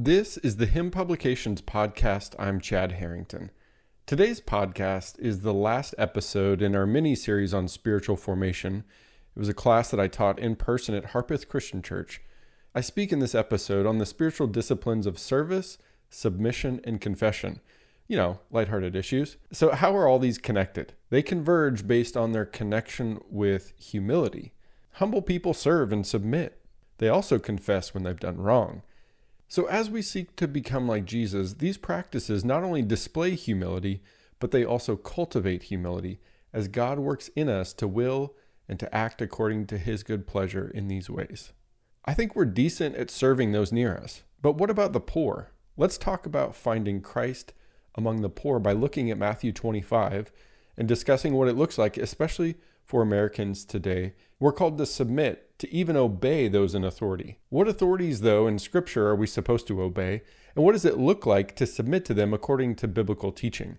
This is the HIM Publications podcast. I'm Chad Harrington. Today's podcast is the last episode in our mini series on spiritual formation. It was a class that I taught in person at Harpeth Christian Church. I speak in this episode on the spiritual disciplines of service, submission, and confession. You know, lighthearted issues. So, how are all these connected? They converge based on their connection with humility. Humble people serve and submit. They also confess when they've done wrong. So, as we seek to become like Jesus, these practices not only display humility, but they also cultivate humility as God works in us to will and to act according to his good pleasure in these ways. I think we're decent at serving those near us. But what about the poor? Let's talk about finding Christ among the poor by looking at Matthew 25 and discussing what it looks like, especially for Americans today. We're called to submit to even obey those in authority. What authorities, though, in Scripture are we supposed to obey? And what does it look like to submit to them according to biblical teaching?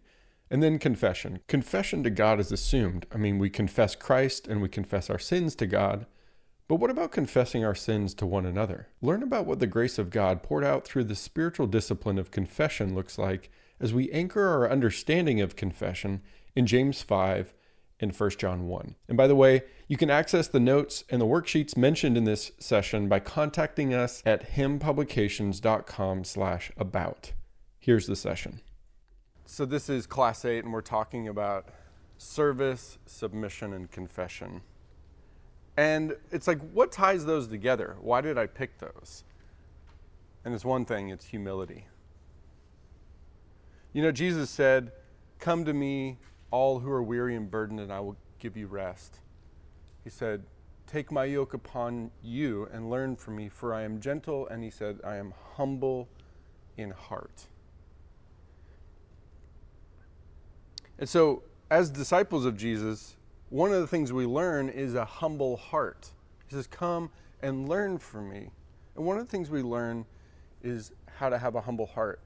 And then confession. Confession to God is assumed. I mean, we confess Christ and we confess our sins to God. But what about confessing our sins to one another? Learn about what the grace of God poured out through the spiritual discipline of confession looks like as we anchor our understanding of confession in James 5 in 1 John 1. And by the way, you can access the notes and the worksheets mentioned in this session by contacting us at himpublications.com slash about. Here's the session. So this is class 8 and we're talking about service, submission, and confession. And it's like, what ties those together? Why did I pick those? And it's one thing, it's humility. You know, Jesus said, Come to me, all who are weary and burdened, and I will give you rest. He said, Take my yoke upon you and learn from me, for I am gentle, and he said, I am humble in heart. And so, as disciples of Jesus, one of the things we learn is a humble heart. He says, Come and learn from me. And one of the things we learn is how to have a humble heart.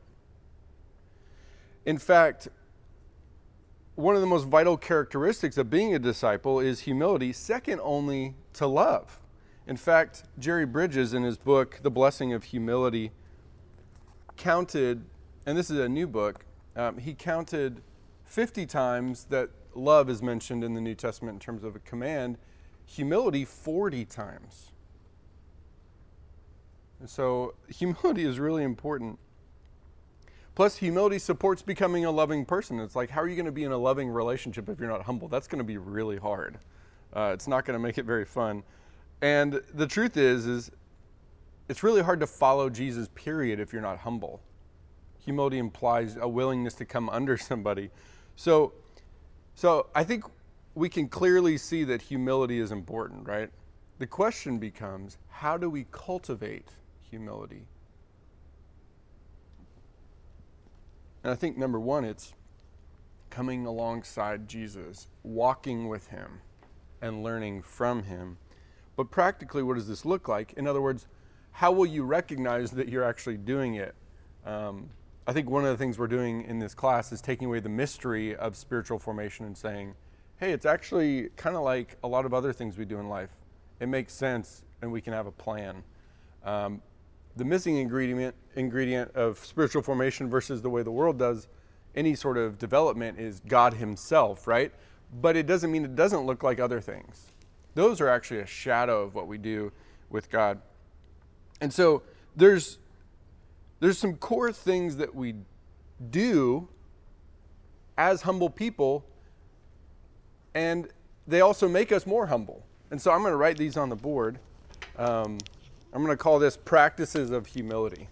In fact, one of the most vital characteristics of being a disciple is humility, second only to love. In fact, Jerry Bridges, in his book, The Blessing of Humility, counted, and this is a new book, um, he counted 50 times that love is mentioned in the New Testament in terms of a command, humility 40 times. And so, humility is really important. Plus, humility supports becoming a loving person. It's like, how are you going to be in a loving relationship if you're not humble? That's going to be really hard. Uh, it's not going to make it very fun. And the truth is, is it's really hard to follow Jesus. Period. If you're not humble, humility implies a willingness to come under somebody. So, so I think we can clearly see that humility is important, right? The question becomes, how do we cultivate humility? And I think number one, it's coming alongside Jesus, walking with him, and learning from him. But practically, what does this look like? In other words, how will you recognize that you're actually doing it? Um, I think one of the things we're doing in this class is taking away the mystery of spiritual formation and saying, hey, it's actually kind of like a lot of other things we do in life. It makes sense and we can have a plan. Um, the missing ingredient ingredient of spiritual formation versus the way the world does any sort of development is God Himself, right? But it doesn't mean it doesn't look like other things. Those are actually a shadow of what we do with God. And so there's there's some core things that we do as humble people, and they also make us more humble. And so I'm going to write these on the board. Um, I'm going to call this practices of humility.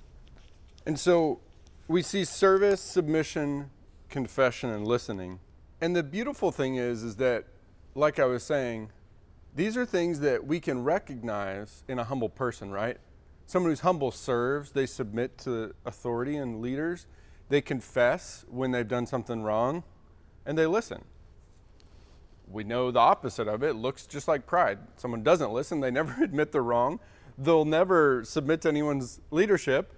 And so we see service, submission, confession, and listening. And the beautiful thing is, is that, like I was saying, these are things that we can recognize in a humble person, right? Someone who's humble serves, they submit to authority and leaders, they confess when they've done something wrong, and they listen. We know the opposite of it. it looks just like pride. Someone doesn't listen, they never admit they're wrong, they'll never submit to anyone's leadership,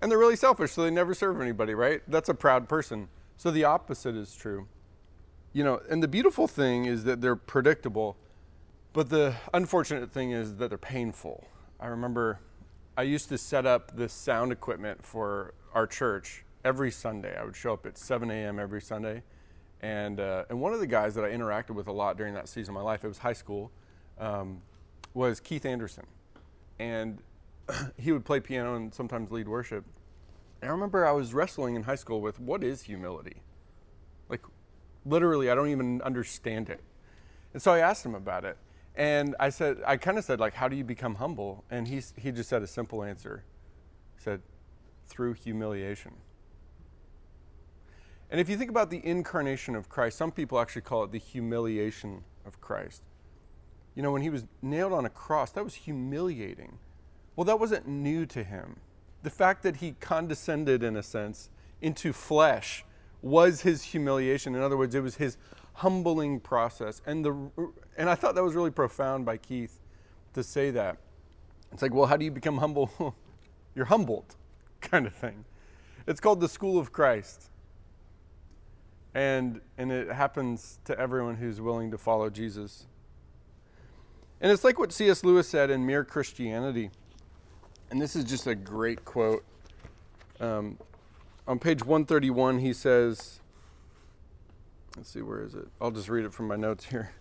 and they're really selfish, so they never serve anybody, right? That's a proud person. So the opposite is true. You know, and the beautiful thing is that they're predictable, but the unfortunate thing is that they're painful. I remember I used to set up this sound equipment for our church every Sunday. I would show up at 7 a.m. every Sunday. And, uh, and one of the guys that I interacted with a lot during that season of my life, it was high school, um, was Keith Anderson. And he would play piano and sometimes lead worship. And I remember I was wrestling in high school with what is humility? Like, literally, I don't even understand it. And so I asked him about it. And I said, I kind of said, like, how do you become humble? And he, he just said a simple answer. He said, through humiliation. And if you think about the incarnation of Christ, some people actually call it the humiliation of Christ. You know, when he was nailed on a cross, that was humiliating. Well, that wasn't new to him. The fact that he condescended, in a sense, into flesh was his humiliation. In other words, it was his humbling process. And, the, and I thought that was really profound by Keith to say that. It's like, well, how do you become humble? You're humbled, kind of thing. It's called the School of Christ. And, and it happens to everyone who's willing to follow Jesus. And it's like what C.S. Lewis said in Mere Christianity. And this is just a great quote. Um, on page 131, he says, Let's see, where is it? I'll just read it from my notes here.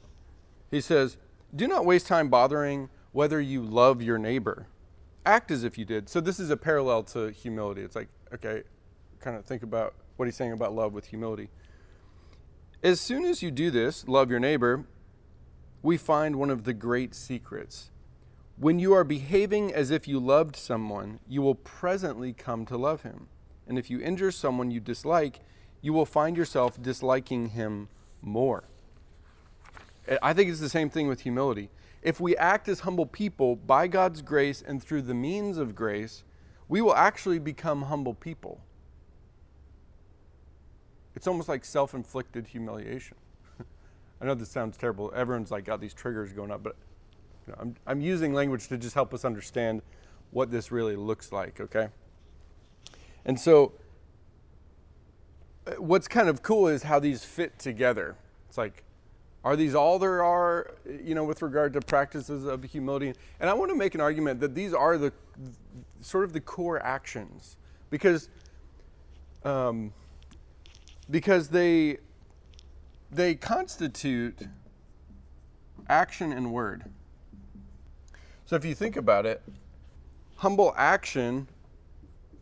He says, Do not waste time bothering whether you love your neighbor. Act as if you did. So, this is a parallel to humility. It's like, okay, kind of think about what he's saying about love with humility. As soon as you do this, love your neighbor, we find one of the great secrets. When you are behaving as if you loved someone, you will presently come to love him. And if you injure someone you dislike, you will find yourself disliking him more. I think it's the same thing with humility. If we act as humble people by God's grace and through the means of grace, we will actually become humble people. It's almost like self inflicted humiliation. I know this sounds terrible. Everyone's like got these triggers going up, but you know, I'm, I'm using language to just help us understand what this really looks like, okay? And so, what's kind of cool is how these fit together. It's like, are these all there are, you know, with regard to practices of humility? And I want to make an argument that these are the sort of the core actions because um, because they they constitute action and word. So if you think about it, humble action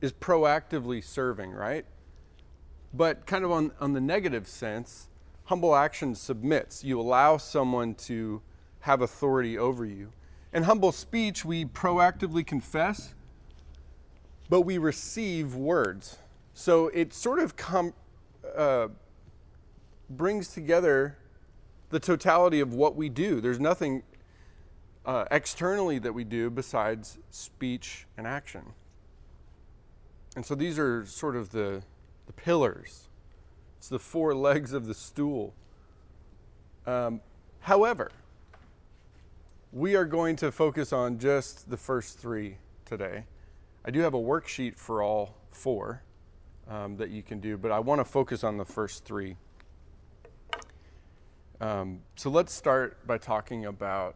is proactively serving, right? But kind of on, on the negative sense, humble action submits. You allow someone to have authority over you. In humble speech, we proactively confess, but we receive words. So it sort of com- uh, brings together the totality of what we do. There's nothing uh, externally that we do besides speech and action. And so these are sort of the the pillars. It's the four legs of the stool. Um, however, we are going to focus on just the first three today. I do have a worksheet for all four um, that you can do, but I want to focus on the first three. Um, so let's start by talking about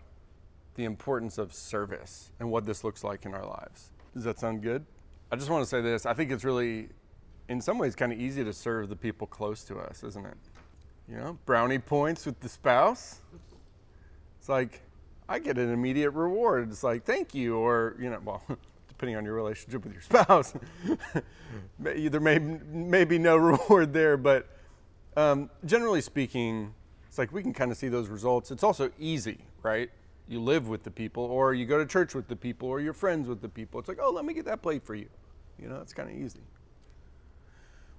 the importance of service and what this looks like in our lives. Does that sound good? I just want to say this. I think it's really in some ways kind of easy to serve the people close to us, isn't it? You know, brownie points with the spouse. It's like I get an immediate reward. It's like thank you, or you know, well, depending on your relationship with your spouse, there may may be no reward there, but um, generally speaking, like we can kind of see those results. It's also easy, right? You live with the people, or you go to church with the people, or you're friends with the people. It's like, oh, let me get that plate for you. You know, it's kind of easy.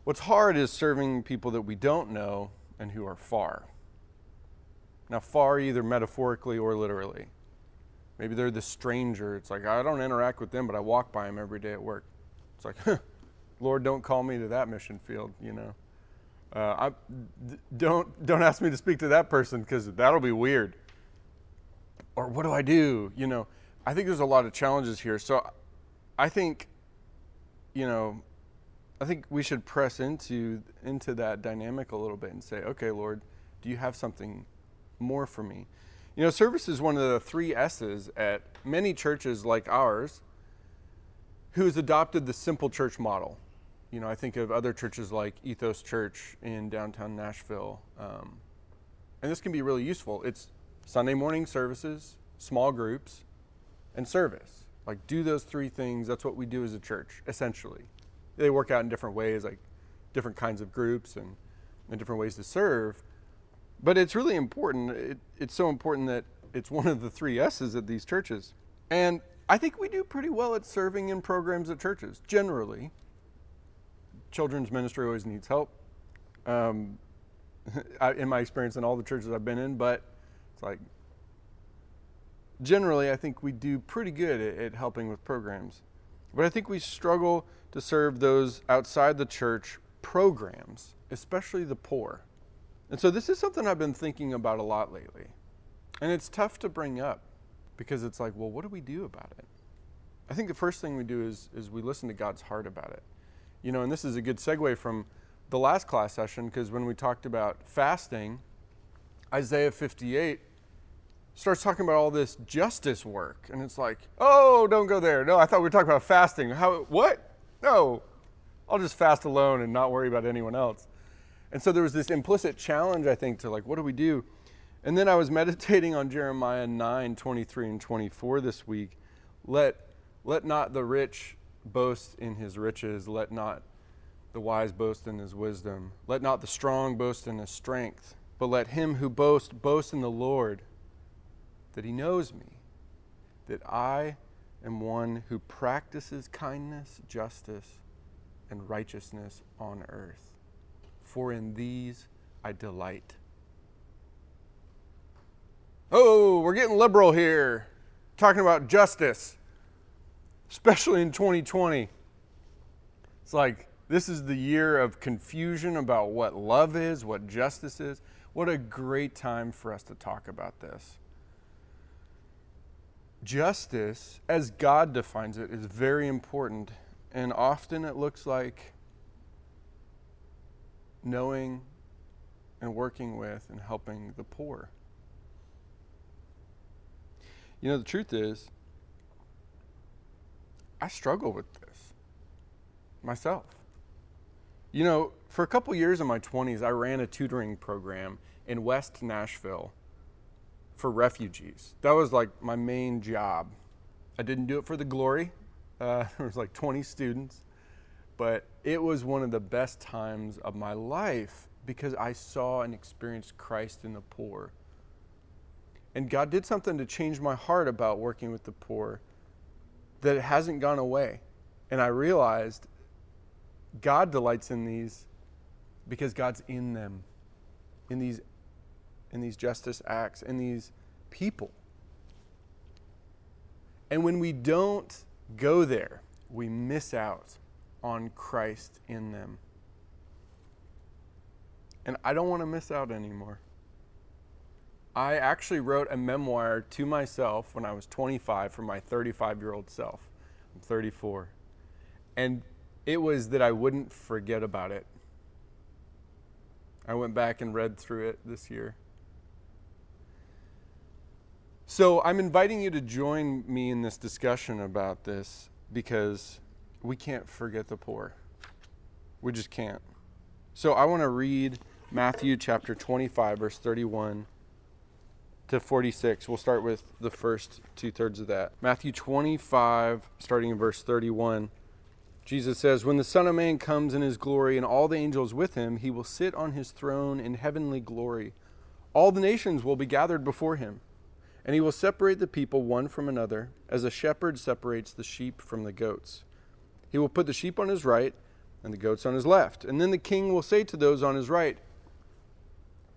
What's hard is serving people that we don't know and who are far. Now, far either metaphorically or literally. Maybe they're the stranger. It's like, I don't interact with them, but I walk by them every day at work. It's like, Lord, don't call me to that mission field, you know. Uh, I, don't, don't ask me to speak to that person because that'll be weird. Or what do I do? You know, I think there's a lot of challenges here. So I think, you know, I think we should press into into that dynamic a little bit and say, okay, Lord, do you have something more for me? You know, service is one of the three S's at many churches like ours. who's adopted the simple church model. You know, I think of other churches like Ethos Church in downtown Nashville. Um, and this can be really useful. It's Sunday morning services, small groups, and service. Like, do those three things. That's what we do as a church, essentially. They work out in different ways, like different kinds of groups and, and different ways to serve. But it's really important. It, it's so important that it's one of the three S's at these churches. And I think we do pretty well at serving in programs at churches, generally. Children's ministry always needs help, um, in my experience in all the churches I've been in, but it's like generally I think we do pretty good at, at helping with programs. But I think we struggle to serve those outside the church programs, especially the poor. And so this is something I've been thinking about a lot lately. And it's tough to bring up because it's like, well, what do we do about it? I think the first thing we do is, is we listen to God's heart about it. You know, and this is a good segue from the last class session because when we talked about fasting, Isaiah 58 starts talking about all this justice work. And it's like, oh, don't go there. No, I thought we were talking about fasting. How, what? No, I'll just fast alone and not worry about anyone else. And so there was this implicit challenge, I think, to like, what do we do? And then I was meditating on Jeremiah 9, 23 and 24 this week. Let, let not the rich boast in his riches, let not the wise boast in his wisdom, let not the strong boast in his strength, but let him who boasts boast in the Lord, that he knows me, that I am one who practices kindness, justice, and righteousness on earth for in these I delight. Oh, we're getting liberal here, talking about justice, especially in 2020. It's like this is the year of confusion about what love is, what justice is. What a great time for us to talk about this. Justice, as God defines it, is very important, and often it looks like knowing and working with and helping the poor. You know, the truth is, I struggle with this myself. You know, for a couple years in my 20s, I ran a tutoring program in West Nashville for refugees. That was like my main job. I didn't do it for the glory. Uh, there was like 20 students but it was one of the best times of my life because I saw and experienced Christ in the poor. And God did something to change my heart about working with the poor that it hasn't gone away. And I realized God delights in these because God's in them, in these, in these justice acts, in these people. And when we don't go there, we miss out on Christ in them. And I don't want to miss out anymore. I actually wrote a memoir to myself when I was 25 for my 35 year old self. I'm 34. And it was that I wouldn't forget about it. I went back and read through it this year. So I'm inviting you to join me in this discussion about this because we can't forget the poor. We just can't. So I want to read Matthew chapter 25, verse 31 to 46. We'll start with the first two thirds of that. Matthew 25, starting in verse 31. Jesus says, When the Son of Man comes in his glory and all the angels with him, he will sit on his throne in heavenly glory. All the nations will be gathered before him, and he will separate the people one from another, as a shepherd separates the sheep from the goats. He will put the sheep on his right and the goats on his left. And then the king will say to those on his right,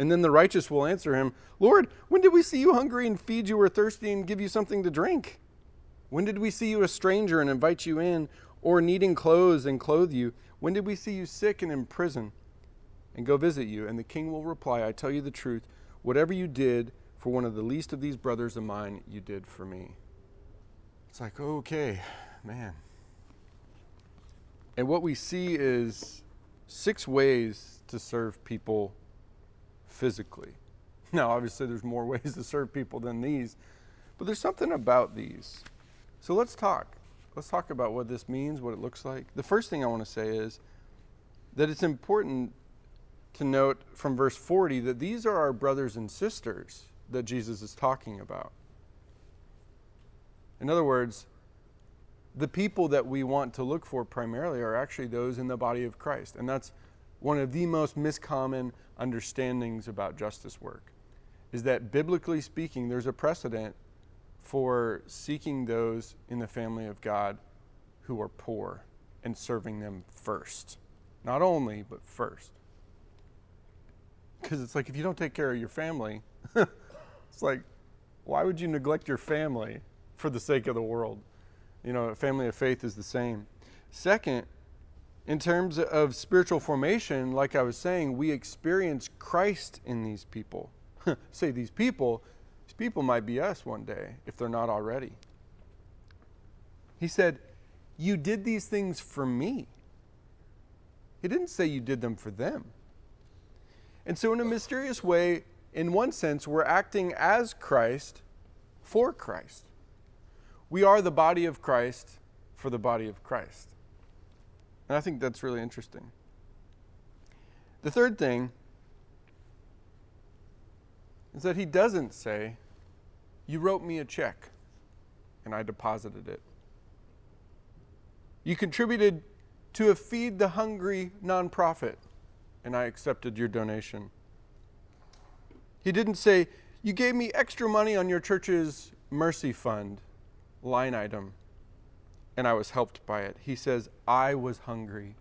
And then the righteous will answer him, Lord, when did we see you hungry and feed you, or thirsty and give you something to drink? When did we see you a stranger and invite you in, or needing clothes and clothe you? When did we see you sick and in prison and go visit you? And the king will reply, I tell you the truth, whatever you did for one of the least of these brothers of mine, you did for me. It's like, okay, man. And what we see is six ways to serve people physically. Now, obviously, there's more ways to serve people than these, but there's something about these. So let's talk. Let's talk about what this means, what it looks like. The first thing I want to say is that it's important to note from verse 40 that these are our brothers and sisters that Jesus is talking about. In other words, the people that we want to look for primarily are actually those in the body of Christ. And that's one of the most miscommon understandings about justice work is that biblically speaking there's a precedent for seeking those in the family of God who are poor and serving them first. Not only, but first. Because it's like if you don't take care of your family, it's like, why would you neglect your family for the sake of the world? You know, a family of faith is the same. Second, in terms of spiritual formation, like I was saying, we experience Christ in these people. Say these people, these people might be us one day if they're not already. He said, You did these things for me. He didn't say you did them for them. And so, in a mysterious way, in one sense, we're acting as Christ for Christ. We are the body of Christ for the body of Christ. And I think that's really interesting. The third thing is that he doesn't say, You wrote me a check and I deposited it. You contributed to a Feed the Hungry nonprofit and I accepted your donation. He didn't say, You gave me extra money on your church's mercy fund line item and I was helped by it. He says, I was hungry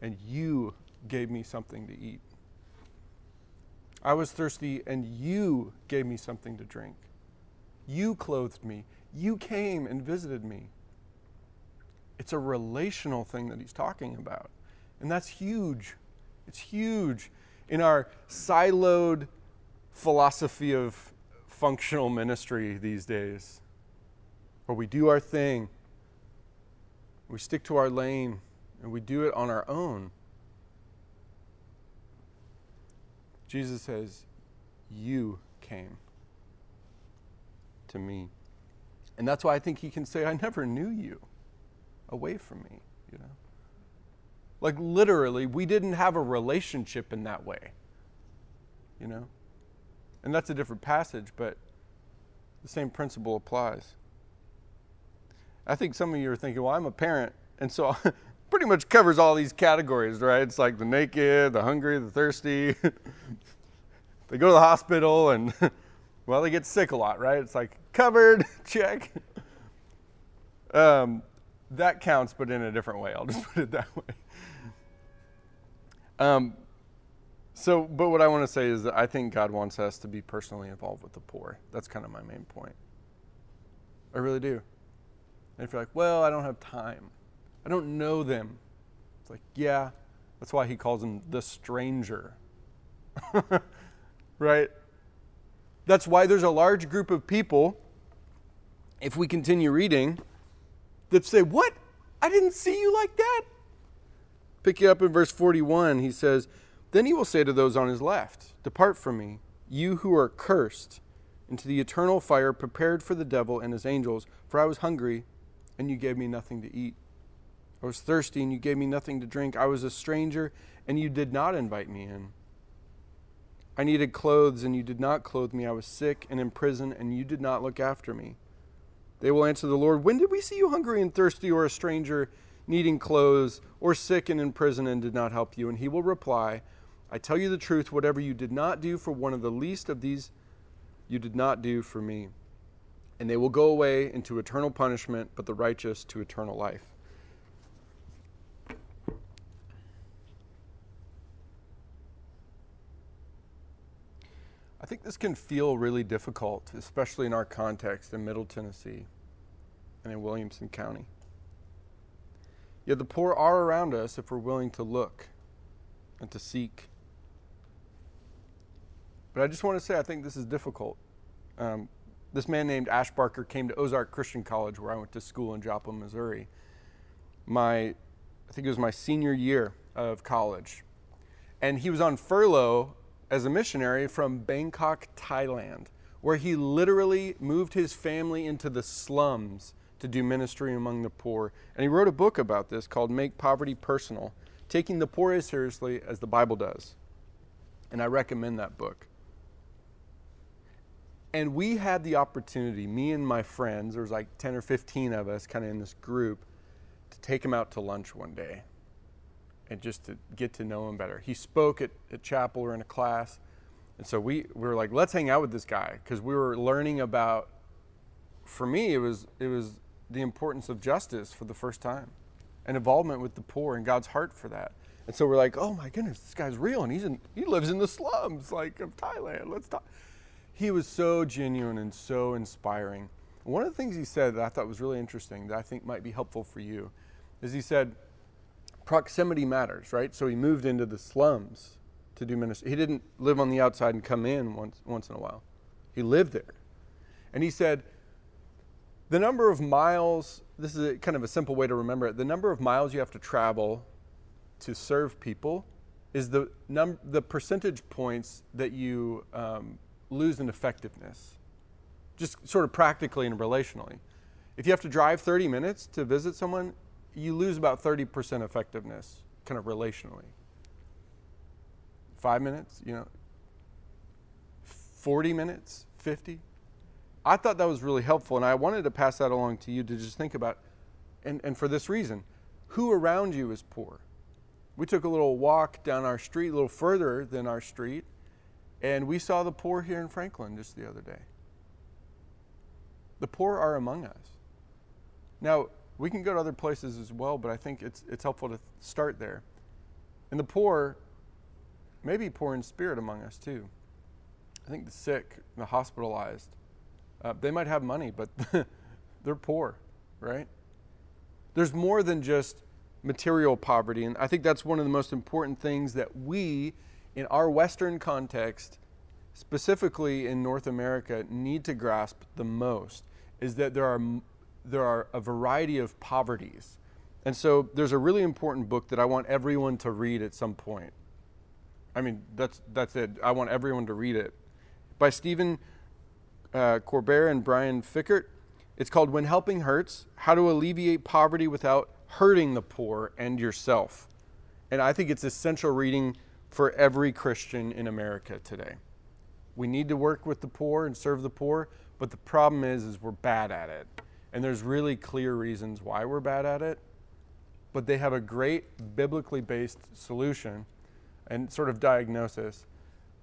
and you gave me something to eat. I was thirsty and you gave me something to drink. You clothed me. You came and visited me. It's a relational thing that he's talking about. And that's huge. It's huge in our siloed philosophy of functional ministry these days where we do our thing, we stick to our lane, and we do it on our own. Jesus says, You came to me. And that's why I think he can say, I never knew you away from me, you know? Like literally, we didn't have a relationship in that way, you know? And that's a different passage, but the same principle applies. I think some of you are thinking, well, I'm a parent, and so pretty much covers all these categories, right? It's like the naked, the hungry, the thirsty. they go to the hospital and, well, they get sick a lot, right? It's like covered, check. Um, that counts, but in a different way. I'll just put it that way. Um, so, but what I want to say is that I think God wants us to be personally involved with the poor. That's kind of my main point. I really do. And if you're like, well, I don't have time, I don't know them, it's like, yeah, that's why he calls them the stranger. right? That's why there's a large group of people, if we continue reading, that say, What? I didn't see you like that. Pick you up in verse 41. He says, Then he will say to those on his left, Depart from me, you who are cursed, into the eternal fire prepared for the devil and his angels, for I was hungry and you gave me nothing to eat. I was thirsty, and you gave me nothing to drink. I was a stranger, and you did not invite me in. I needed clothes, and you did not clothe me. I was sick and in prison, and you did not look after me. They will answer the Lord, When did we see you hungry and thirsty, or a stranger needing clothes, or sick and in prison, and did not help you? And he will reply, I tell you the truth, whatever you did not do for one of the least of these, you did not do for me and they will go away into eternal punishment, but the righteous to eternal life. I think this can feel really difficult, especially in our context in Middle Tennessee and in Williamson County. Yet the poor are around us if we're willing to look and to seek. But I just want to say, I think this is difficult. Um, this man named Ash Barker came to Ozark Christian College, where I went to school in Joplin, Missouri. My, I think it was my senior year of college. And he was on furlough as a missionary from Bangkok, Thailand, where he literally moved his family into the slums to do ministry among the poor. And he wrote a book about this called Make Poverty Personal, taking the poor as seriously as the Bible does. And I recommend that book. And we had the opportunity, me and my friends, there was like 10 or 15 of us kind of in this group, to take him out to lunch one day and just to get to know him better. He spoke at, at chapel or in a class. And so we, we were like, let's hang out with this guy because we were learning about, for me, it was, it was the importance of justice for the first time and involvement with the poor and God's heart for that. And so we're like, oh my goodness, this guy's real and he's in, he lives in the slums like of Thailand. Let's talk. He was so genuine and so inspiring. One of the things he said that I thought was really interesting that I think might be helpful for you is he said, proximity matters, right? So he moved into the slums to do ministry. He didn't live on the outside and come in once, once in a while. He lived there. And he said, the number of miles, this is a, kind of a simple way to remember it, the number of miles you have to travel to serve people is the, num- the percentage points that you um, lose in effectiveness, just sort of practically and relationally. If you have to drive 30 minutes to visit someone, you lose about 30% effectiveness, kind of relationally. Five minutes, you know, 40 minutes, 50. I thought that was really helpful, and I wanted to pass that along to you to just think about, and, and for this reason, who around you is poor? We took a little walk down our street, a little further than our street, and we saw the poor here in Franklin just the other day. The poor are among us. Now, we can go to other places as well, but I think it's, it's helpful to start there. And the poor may be poor in spirit among us too. I think the sick, the hospitalized, uh, they might have money, but they're poor, right? There's more than just material poverty. And I think that's one of the most important things that we, in our Western context, specifically in North America, need to grasp the most is that there are there are a variety of poverties. And so there's a really important book that I want everyone to read at some point. I mean, that's, that's it. I want everyone to read it. By Stephen uh, Corbett and Brian Fikkert. It's called When Helping Hurts How to Alleviate Poverty Without Hurting the Poor and Yourself. And I think it's essential reading for every Christian in America today. We need to work with the poor and serve the poor, but the problem is, is we're bad at it. And there's really clear reasons why we're bad at it, but they have a great biblically based solution and sort of diagnosis.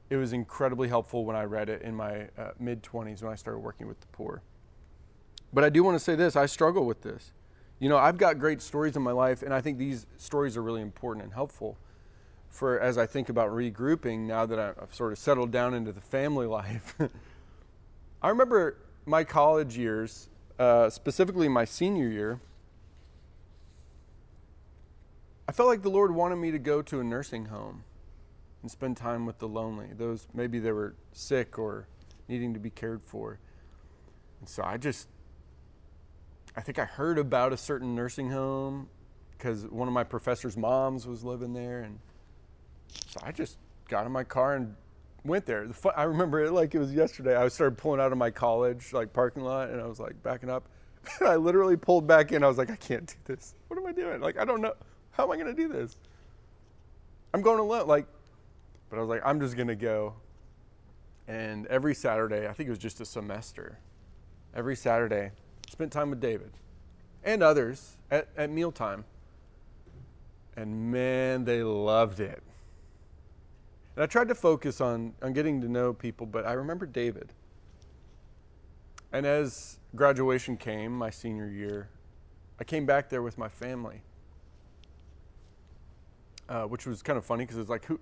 It was incredibly helpful when I read it in my uh, mid 20s when I started working with the poor. But I do want to say this I struggle with this. You know, I've got great stories in my life, and I think these stories are really important and helpful for as I think about regrouping now that I've sort of settled down into the family life. I remember my college years uh, specifically my senior year, I felt like the Lord wanted me to go to a nursing home and spend time with the lonely. Those maybe they were sick or needing to be cared for. And so I just, I think I heard about a certain nursing home because one of my professor's moms was living there. And so I just got in my car and went there. The I remember it like it was yesterday. I started pulling out of my college like parking lot, and I was like backing up. I literally pulled back in. I was like, I can't do this. What am I doing? Like, I don't know. How am I going to do this? I'm going alone. Like, but I was like, I'm just going to go. And every Saturday, I think it was just a semester. Every Saturday, spent time with David and others at, at mealtime. And man, they loved it. And I tried to focus on, on getting to know people, but I remember David. And as graduation came, my senior year, I came back there with my family, uh, which was kind of funny because it was like, who?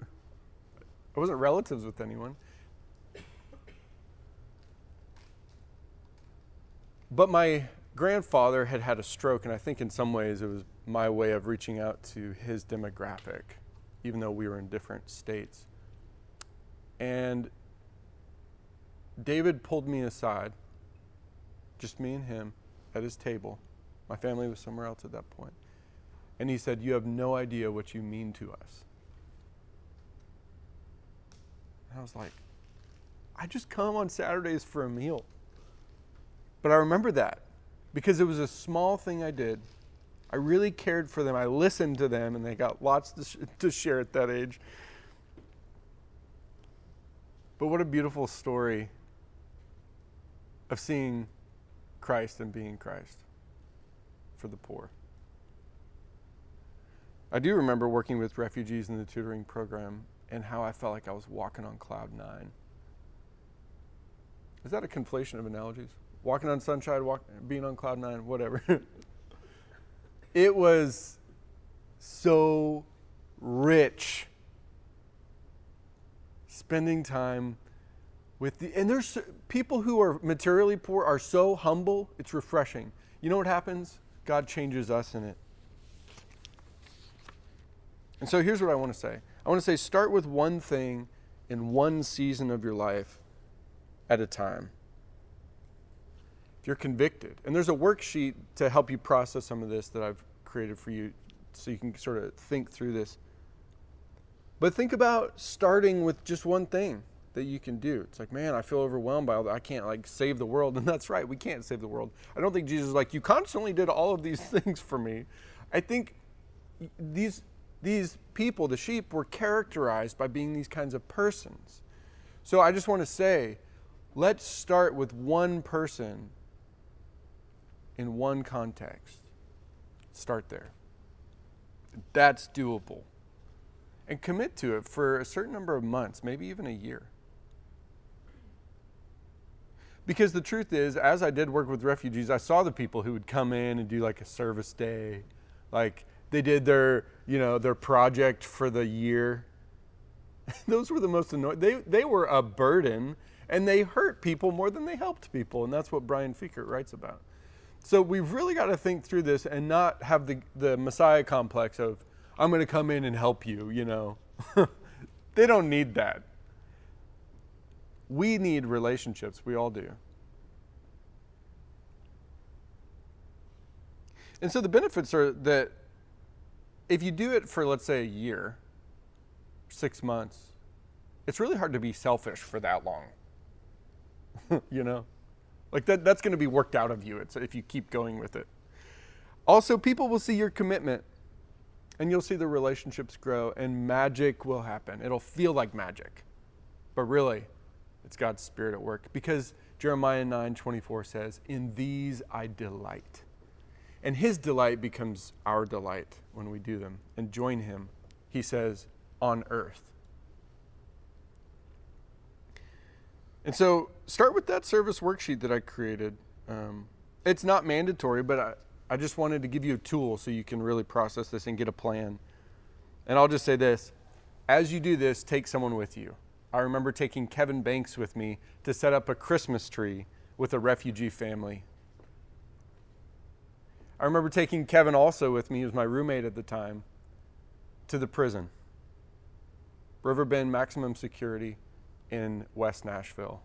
I wasn't relatives with anyone. But my grandfather had had a stroke, and I think in some ways it was my way of reaching out to his demographic, even though we were in different states. And David pulled me aside, just me and him, at his table. My family was somewhere else at that point. And he said, You have no idea what you mean to us. And I was like, I just come on Saturdays for a meal. But I remember that because it was a small thing I did. I really cared for them. I listened to them, and they got lots to, sh- to share at that age. But what a beautiful story of seeing Christ and being Christ for the poor. I do remember working with refugees in the tutoring program and how I felt like I was walking on cloud nine. Is that a conflation of analogies? Walking on sunshine, walk, being on cloud nine, whatever. it was so rich spending time with the and there's people who are materially poor are so humble it's refreshing. You know what happens? God changes us in it. And so here's what i want to say. I want to say start with one thing in one season of your life at a time. If you're convicted and there's a worksheet to help you process some of this that i've created for you so you can sort of think through this but think about starting with just one thing that you can do. It's like, man, I feel overwhelmed by all that. I can't like save the world. And that's right, we can't save the world. I don't think Jesus is like, you constantly did all of these things for me. I think these these people, the sheep, were characterized by being these kinds of persons. So I just want to say, let's start with one person in one context. Start there. That's doable. And commit to it for a certain number of months, maybe even a year. Because the truth is, as I did work with refugees, I saw the people who would come in and do like a service day. Like they did their, you know, their project for the year. Those were the most annoying. They, they were a burden and they hurt people more than they helped people. And that's what Brian Fikkert writes about. So we've really got to think through this and not have the, the Messiah complex of, I'm going to come in and help you, you know. they don't need that. We need relationships. We all do. And so the benefits are that if you do it for, let's say, a year, six months, it's really hard to be selfish for that long. you know? Like that, that's going to be worked out of you if you keep going with it. Also, people will see your commitment and you'll see the relationships grow and magic will happen. It'll feel like magic. But really, it's God's Spirit at work because Jeremiah 9 24 says, In these I delight. And His delight becomes our delight when we do them and join Him, He says, on earth. And so start with that service worksheet that I created. Um, it's not mandatory, but I, I just wanted to give you a tool so you can really process this and get a plan. And I'll just say this as you do this, take someone with you. I remember taking Kevin Banks with me to set up a Christmas tree with a refugee family. I remember taking Kevin also with me, he was my roommate at the time, to the prison. Riverbend Maximum Security in West Nashville.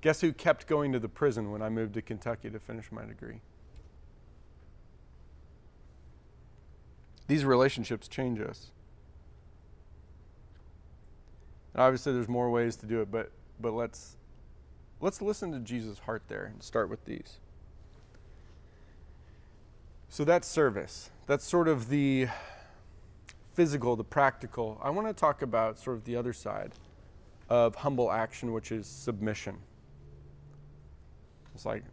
Guess who kept going to the prison when I moved to Kentucky to finish my degree? These relationships change us. And obviously, there's more ways to do it, but, but let's, let's listen to Jesus' heart there and start with these. So that's service. That's sort of the physical, the practical. I want to talk about sort of the other side of humble action, which is submission. It's like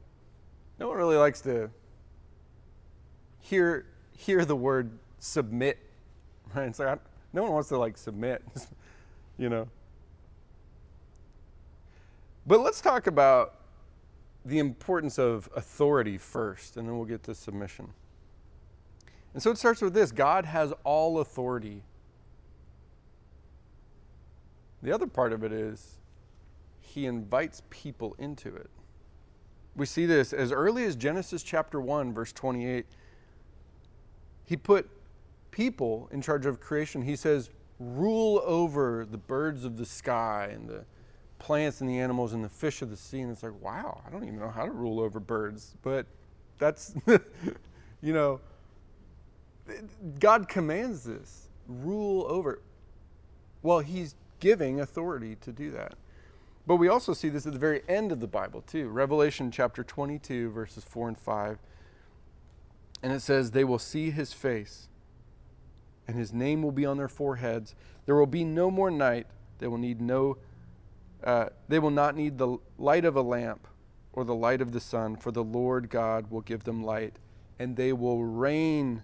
no one really likes to hear hear the word submit. Right? It's like no one wants to like submit, you know. But let's talk about the importance of authority first, and then we'll get to submission. And so it starts with this God has all authority. The other part of it is he invites people into it. We see this as early as Genesis chapter 1, verse 28. He put people in charge of creation. He says, rule over the birds of the sky and the plants and the animals and the fish of the sea. And it's like, wow, I don't even know how to rule over birds. But that's, you know, God commands this rule over. Well, He's giving authority to do that. But we also see this at the very end of the Bible, too. Revelation chapter 22, verses 4 and 5. And it says, They will see his face, and his name will be on their foreheads. There will be no more night. They will need no, uh, they will not need the light of a lamp or the light of the sun, for the Lord God will give them light, and they will reign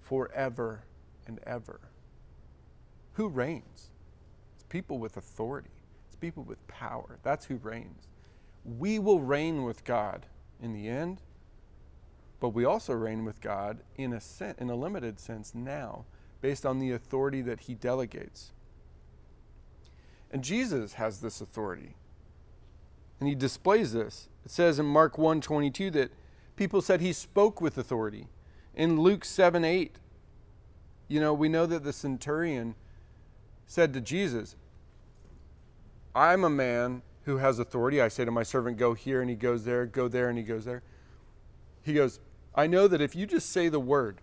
forever and ever. Who reigns? It's people with authority, it's people with power. That's who reigns. We will reign with God in the end, but we also reign with God in a, sen- in a limited sense now, based on the authority that He delegates. And Jesus has this authority. And he displays this. It says in Mark 1:22 that people said he spoke with authority. In Luke 7 8, you know, we know that the centurion said to Jesus, I'm a man who has authority. I say to my servant, Go here, and he goes there, go there, and he goes there. He goes, I know that if you just say the word,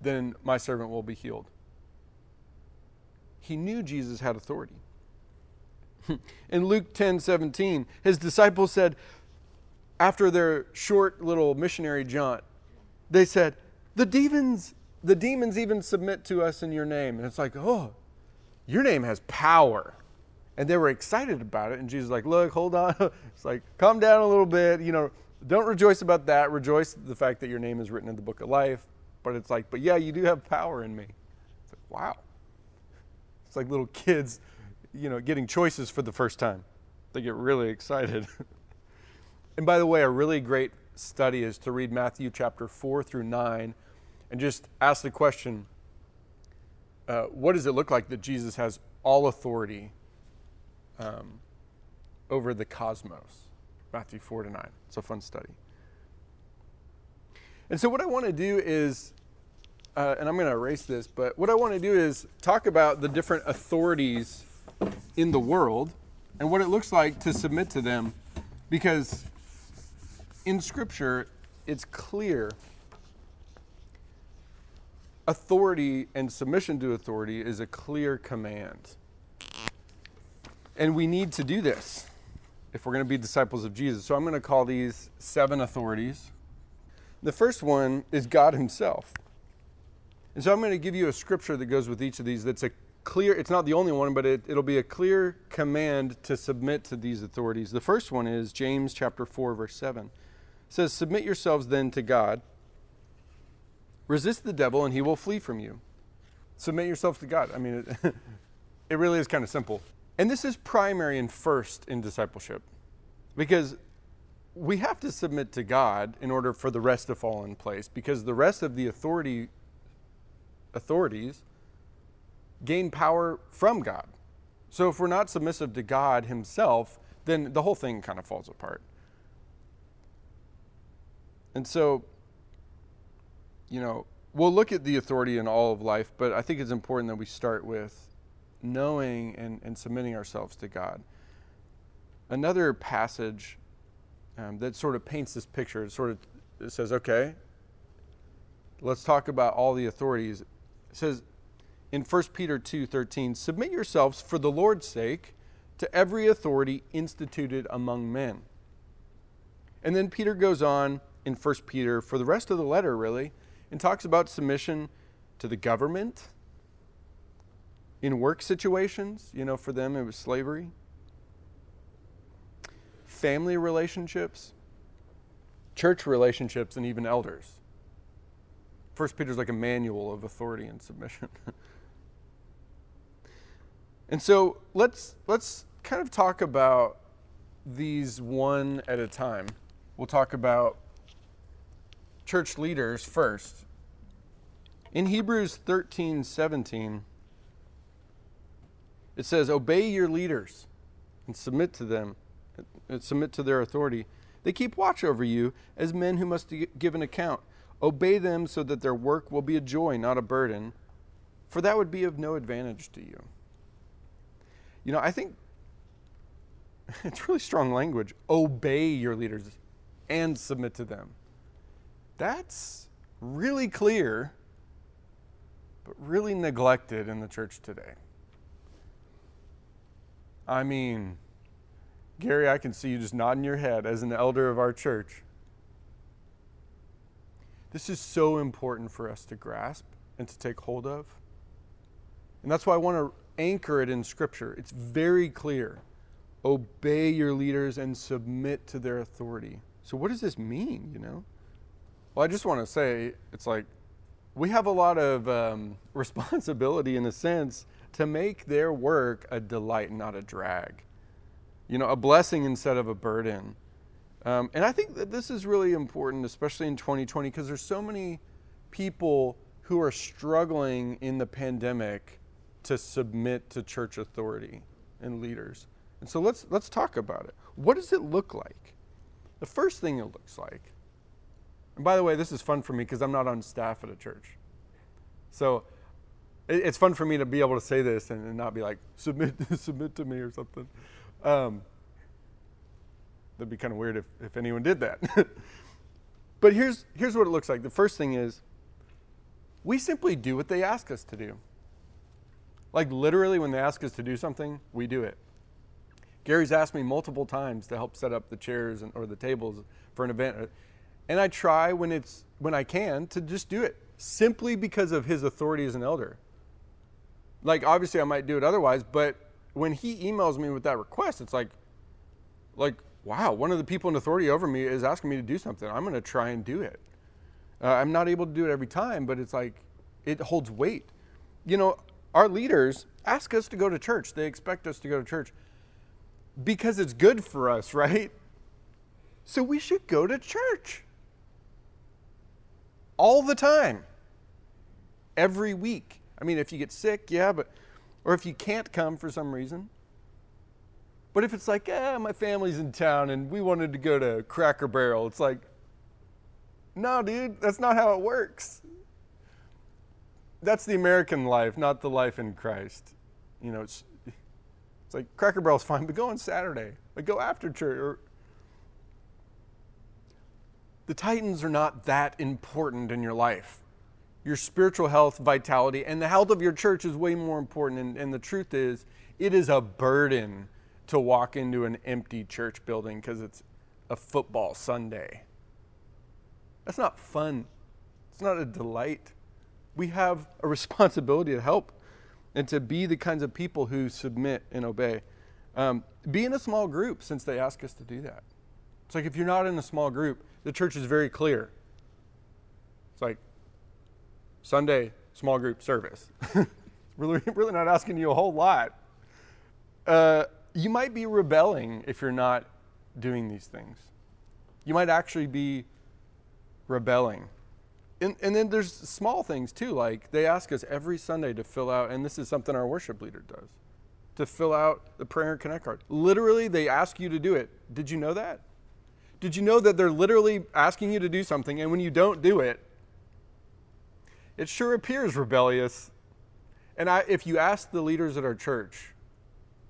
then my servant will be healed. He knew Jesus had authority. In Luke 10 17, his disciples said, after their short little missionary jaunt, they said, The demons, the demons even submit to us in your name. And it's like, oh, your name has power. And they were excited about it. And Jesus like, look, hold on. It's like, calm down a little bit. You know, don't rejoice about that. Rejoice the fact that your name is written in the book of life. But it's like, but yeah, you do have power in me. It's like, wow. It's like little kids, you know, getting choices for the first time. They get really excited. and by the way, a really great study is to read Matthew chapter 4 through 9 and just ask the question uh, what does it look like that Jesus has all authority um, over the cosmos? Matthew 4 to 9. It's a fun study. And so, what I want to do is, uh, and I'm going to erase this, but what I want to do is talk about the different authorities in the world and what it looks like to submit to them because in Scripture, it's clear authority and submission to authority is a clear command. And we need to do this if we're going to be disciples of Jesus. So I'm going to call these seven authorities. The first one is God Himself. And so I'm going to give you a scripture that goes with each of these that's a clear, it's not the only one, but it, it'll be a clear command to submit to these authorities. The first one is James chapter 4, verse 7. It says, Submit yourselves then to God. Resist the devil, and he will flee from you. Submit yourself to God. I mean, it, it really is kind of simple. And this is primary and first in discipleship because we have to submit to God in order for the rest to fall in place because the rest of the authority authorities gain power from God. So if we're not submissive to God himself, then the whole thing kind of falls apart. And so you know, we'll look at the authority in all of life, but I think it's important that we start with knowing and, and submitting ourselves to God. Another passage um, that sort of paints this picture, it sort of it says, okay, let's talk about all the authorities. It says in 1 Peter 2:13, submit yourselves for the Lord's sake to every authority instituted among men. And then Peter goes on in 1 Peter for the rest of the letter, really, and talks about submission to the government in work situations. You know, for them it was slavery. Family relationships, church relationships, and even elders. First Peter's like a manual of authority and submission. and so let's let's kind of talk about these one at a time. We'll talk about church leaders first. In Hebrews 13 17, it says, Obey your leaders and submit to them, uh, submit to their authority. They keep watch over you as men who must give an account. Obey them so that their work will be a joy, not a burden, for that would be of no advantage to you. You know, I think it's really strong language. Obey your leaders and submit to them. That's really clear, but really neglected in the church today. I mean, Gary, I can see you just nodding your head as an elder of our church. This is so important for us to grasp and to take hold of. And that's why I want to anchor it in Scripture. It's very clear. Obey your leaders and submit to their authority. So, what does this mean, you know? Well, I just want to say it's like we have a lot of um, responsibility in a sense to make their work a delight, not a drag. You know, a blessing instead of a burden. Um, and I think that this is really important, especially in 2020, because there's so many people who are struggling in the pandemic to submit to church authority and leaders. And so let's let's talk about it. What does it look like? The first thing it looks like. And by the way, this is fun for me because I'm not on staff at a church. So it, it's fun for me to be able to say this and, and not be like submit submit to me or something. Um, that'd be kind of weird if, if anyone did that. but here's here's what it looks like. The first thing is we simply do what they ask us to do. Like literally when they ask us to do something, we do it. Gary's asked me multiple times to help set up the chairs and, or the tables for an event. And I try when it's when I can to just do it simply because of his authority as an elder. Like obviously I might do it otherwise, but when he emails me with that request, it's like like wow, one of the people in authority over me is asking me to do something. I'm going to try and do it. Uh, I'm not able to do it every time, but it's like it holds weight. You know, our leaders ask us to go to church. They expect us to go to church because it's good for us, right? So we should go to church all the time, every week. I mean, if you get sick, yeah, but, or if you can't come for some reason. But if it's like, eh, my family's in town and we wanted to go to Cracker Barrel, it's like, no, dude, that's not how it works. That's the American life, not the life in Christ. You know, it's, it's like Cracker Barrel's fine, but go on Saturday. Like go after church. Or, the Titans are not that important in your life. Your spiritual health, vitality, and the health of your church is way more important. And, and the truth is, it is a burden to walk into an empty church building because it's a football Sunday. That's not fun. It's not a delight. We have a responsibility to help and to be the kinds of people who submit and obey. Um, be in a small group since they ask us to do that. It's like if you're not in a small group, the church is very clear. It's like Sunday, small group service. really, really not asking you a whole lot. Uh, you might be rebelling if you're not doing these things. You might actually be rebelling and, and then there's small things too, like they ask us every Sunday to fill out, and this is something our worship leader does, to fill out the prayer and connect card. Literally, they ask you to do it. Did you know that? Did you know that they're literally asking you to do something, and when you don't do it, it sure appears rebellious. And I, if you ask the leaders at our church,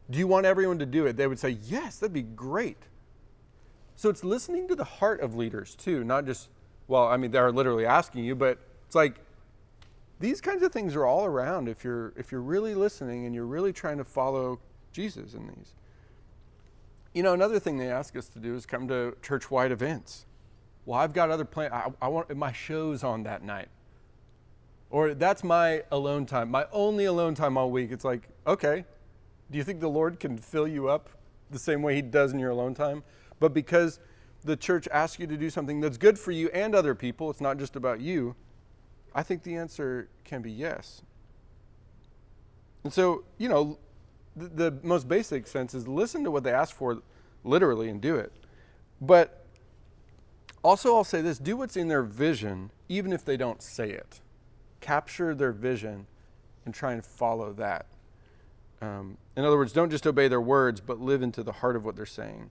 do you want everyone to do it? They would say, yes, that'd be great. So it's listening to the heart of leaders too, not just well, I mean, they're literally asking you, but it's like these kinds of things are all around if you're if you're really listening and you're really trying to follow Jesus in these. You know, another thing they ask us to do is come to church-wide events. Well, I've got other plans. I, I want my shows on that night, or that's my alone time, my only alone time all week. It's like, okay, do you think the Lord can fill you up the same way He does in your alone time? But because the church asks you to do something that's good for you and other people, it's not just about you, I think the answer can be yes. And so, you know, the, the most basic sense is listen to what they ask for literally and do it. But also, I'll say this do what's in their vision, even if they don't say it. Capture their vision and try and follow that. Um, in other words, don't just obey their words, but live into the heart of what they're saying.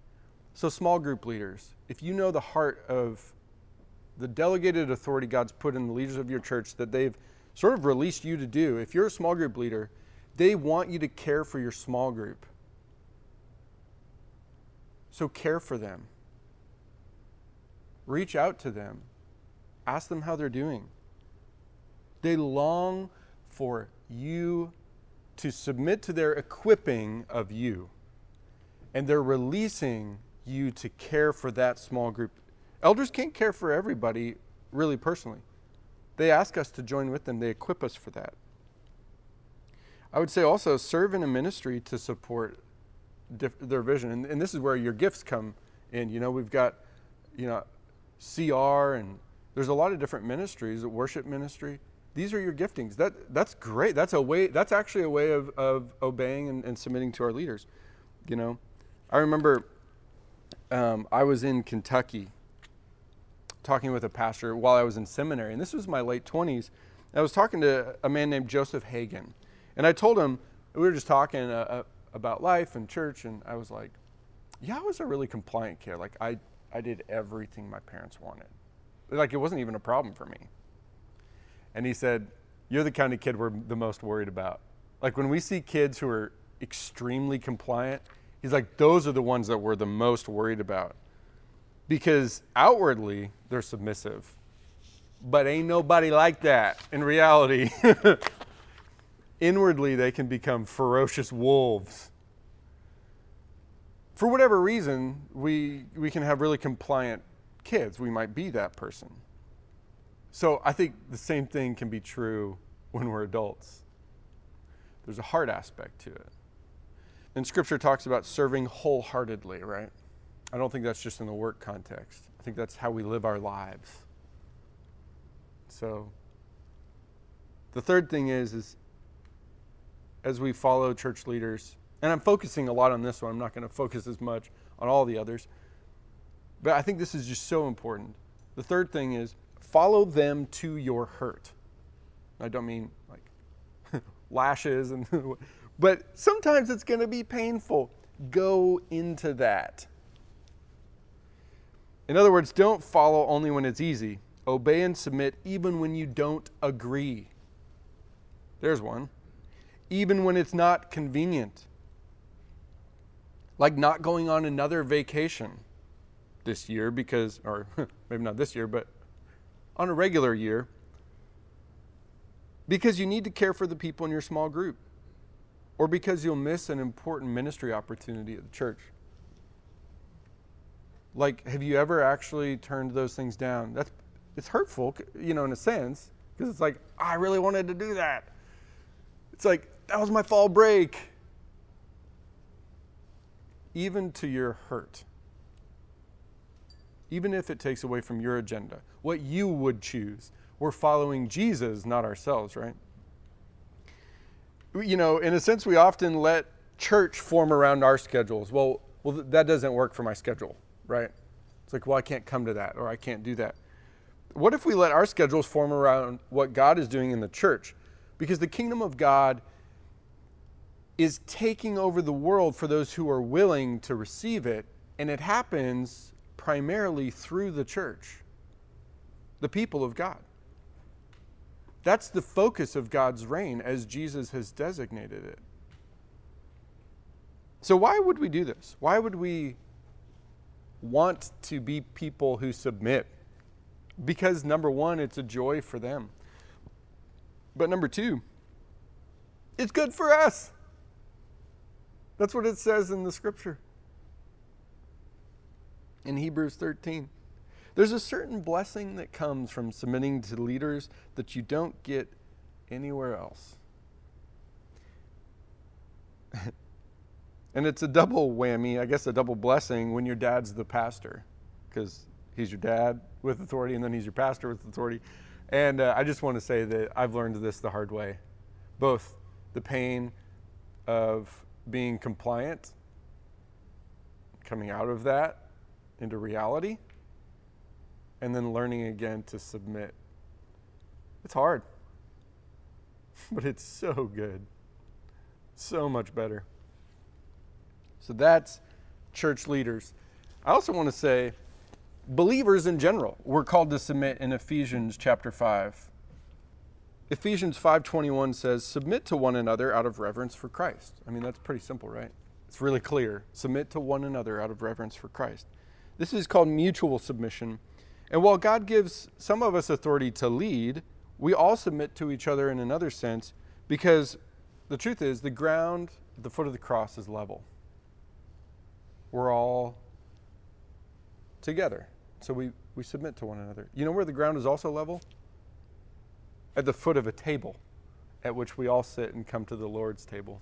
So, small group leaders, if you know the heart of the delegated authority God's put in the leaders of your church that they've sort of released you to do, if you're a small group leader, they want you to care for your small group. So, care for them. Reach out to them. Ask them how they're doing. They long for you to submit to their equipping of you. And they're releasing you to care for that small group. Elders can't care for everybody really personally. They ask us to join with them, they equip us for that. I would say also serve in a ministry to support their vision. And, and this is where your gifts come in. You know, we've got, you know, CR and there's a lot of different ministries, worship ministry. These are your giftings. That, that's great. That's a way, that's actually a way of, of obeying and, and submitting to our leaders. You know, I remember um, I was in Kentucky talking with a pastor while I was in seminary, and this was my late 20s. I was talking to a man named Joseph Hagan, and I told him, we were just talking uh, uh, about life and church, and I was like, yeah, I was a really compliant kid. Like, I, I did everything my parents wanted. Like, it wasn't even a problem for me. And he said, You're the kind of kid we're the most worried about. Like, when we see kids who are extremely compliant, he's like, Those are the ones that we're the most worried about because outwardly they're submissive. But ain't nobody like that in reality. Inwardly, they can become ferocious wolves. For whatever reason, we, we can have really compliant kids. We might be that person. So I think the same thing can be true when we're adults. There's a heart aspect to it. And scripture talks about serving wholeheartedly, right? I don't think that's just in the work context. I think that's how we live our lives. So the third thing is is as we follow church leaders, and I'm focusing a lot on this one, I'm not going to focus as much on all the others. But I think this is just so important. The third thing is follow them to your hurt. I don't mean like lashes and but sometimes it's going to be painful. Go into that. In other words, don't follow only when it's easy. Obey and submit even when you don't agree. There's one. Even when it's not convenient. Like not going on another vacation this year because, or maybe not this year, but on a regular year because you need to care for the people in your small group or because you'll miss an important ministry opportunity at the church. Like, have you ever actually turned those things down? That's it's hurtful, you know, in a sense, because it's like I really wanted to do that. It's like that was my fall break. Even to your hurt. Even if it takes away from your agenda, what you would choose. We're following Jesus, not ourselves, right? You know, in a sense, we often let church form around our schedules. Well, well, that doesn't work for my schedule right? It's like, well, I can't come to that or I can't do that. What if we let our schedules form around what God is doing in the church? Because the kingdom of God is taking over the world for those who are willing to receive it, and it happens primarily through the church, the people of God. That's the focus of God's reign as Jesus has designated it. So, why would we do this? Why would we want to be people who submit because number one, it's a joy for them. But number two, it's good for us. That's what it says in the scripture. In Hebrews 13. There's a certain blessing that comes from submitting to leaders that you don't get anywhere else. And it's a double whammy, I guess a double blessing when your dad's the pastor, because he's your dad with authority and then he's your pastor with authority. And uh, I just want to say that I've learned this the hard way. Both the pain of being compliant, coming out of that into reality, and then learning again to submit. It's hard, but it's so good. So much better. So that's church leaders. I also want to say, believers in general, we're called to submit in Ephesians chapter 5. Ephesians 5:21 says, "Submit to one another out of reverence for Christ." I mean, that's pretty simple, right? It's really clear. Submit to one another out of reverence for Christ. This is called mutual submission. And while God gives some of us authority to lead, we all submit to each other in another sense because the truth is the ground at the foot of the cross is level. We're all together. So we, we submit to one another. You know where the ground is also level? At the foot of a table at which we all sit and come to the Lord's table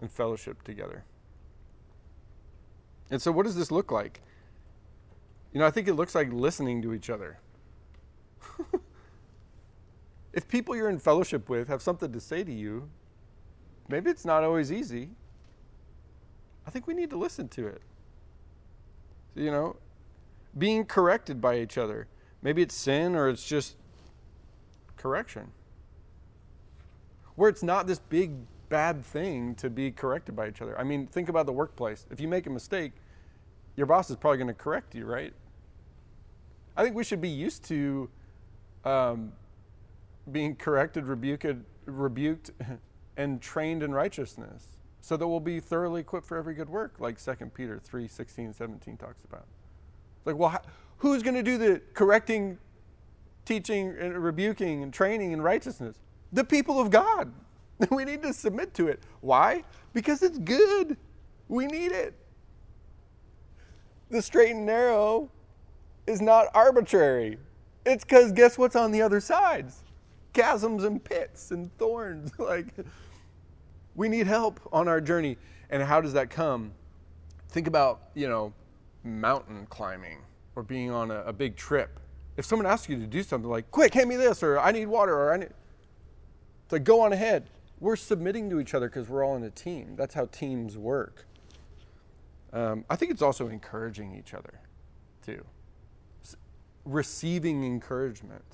and fellowship together. And so, what does this look like? You know, I think it looks like listening to each other. if people you're in fellowship with have something to say to you, maybe it's not always easy. I think we need to listen to it. You know, being corrected by each other. Maybe it's sin or it's just correction. Where it's not this big bad thing to be corrected by each other. I mean, think about the workplace. If you make a mistake, your boss is probably going to correct you, right? I think we should be used to um, being corrected, rebuked, rebuked, and trained in righteousness so that we'll be thoroughly equipped for every good work, like 2 Peter 3 16, 17 talks about. Like, well, who's going to do the correcting, teaching, and rebuking, and training in righteousness? The people of God. We need to submit to it. Why? Because it's good. We need it. The straight and narrow is not arbitrary. It's because guess what's on the other sides? Chasms and pits and thorns. like, we need help on our journey. And how does that come? Think about, you know, mountain climbing or being on a, a big trip. If someone asks you to do something like, quick, hand me this, or I need water, or I need, it's like, go on ahead. We're submitting to each other because we're all in a team. That's how teams work. Um, I think it's also encouraging each other, too. S- receiving encouragement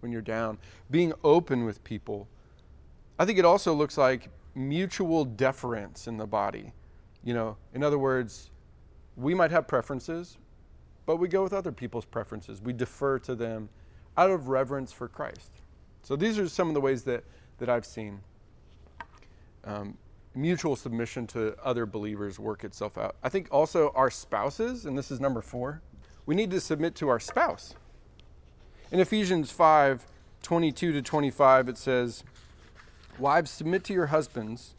when you're down, being open with people. I think it also looks like mutual deference in the body. You know, in other words, we might have preferences, but we go with other people's preferences. We defer to them out of reverence for Christ. So these are some of the ways that, that I've seen um, mutual submission to other believers work itself out. I think also our spouses, and this is number four, we need to submit to our spouse. In Ephesians 5 22 to 25, it says, Wives, submit to your husbands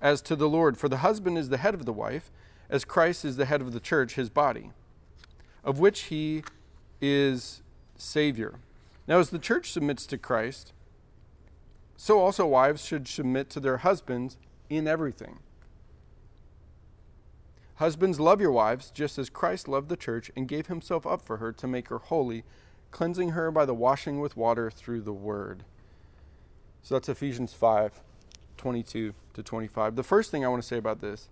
as to the Lord, for the husband is the head of the wife as Christ is the head of the church, his body, of which he is Savior. Now, as the church submits to Christ, so also wives should submit to their husbands in everything. Husbands, love your wives, just as Christ loved the church and gave himself up for her to make her holy, cleansing her by the washing with water through the word. So that's Ephesians 5 22 to 25. The first thing I want to say about this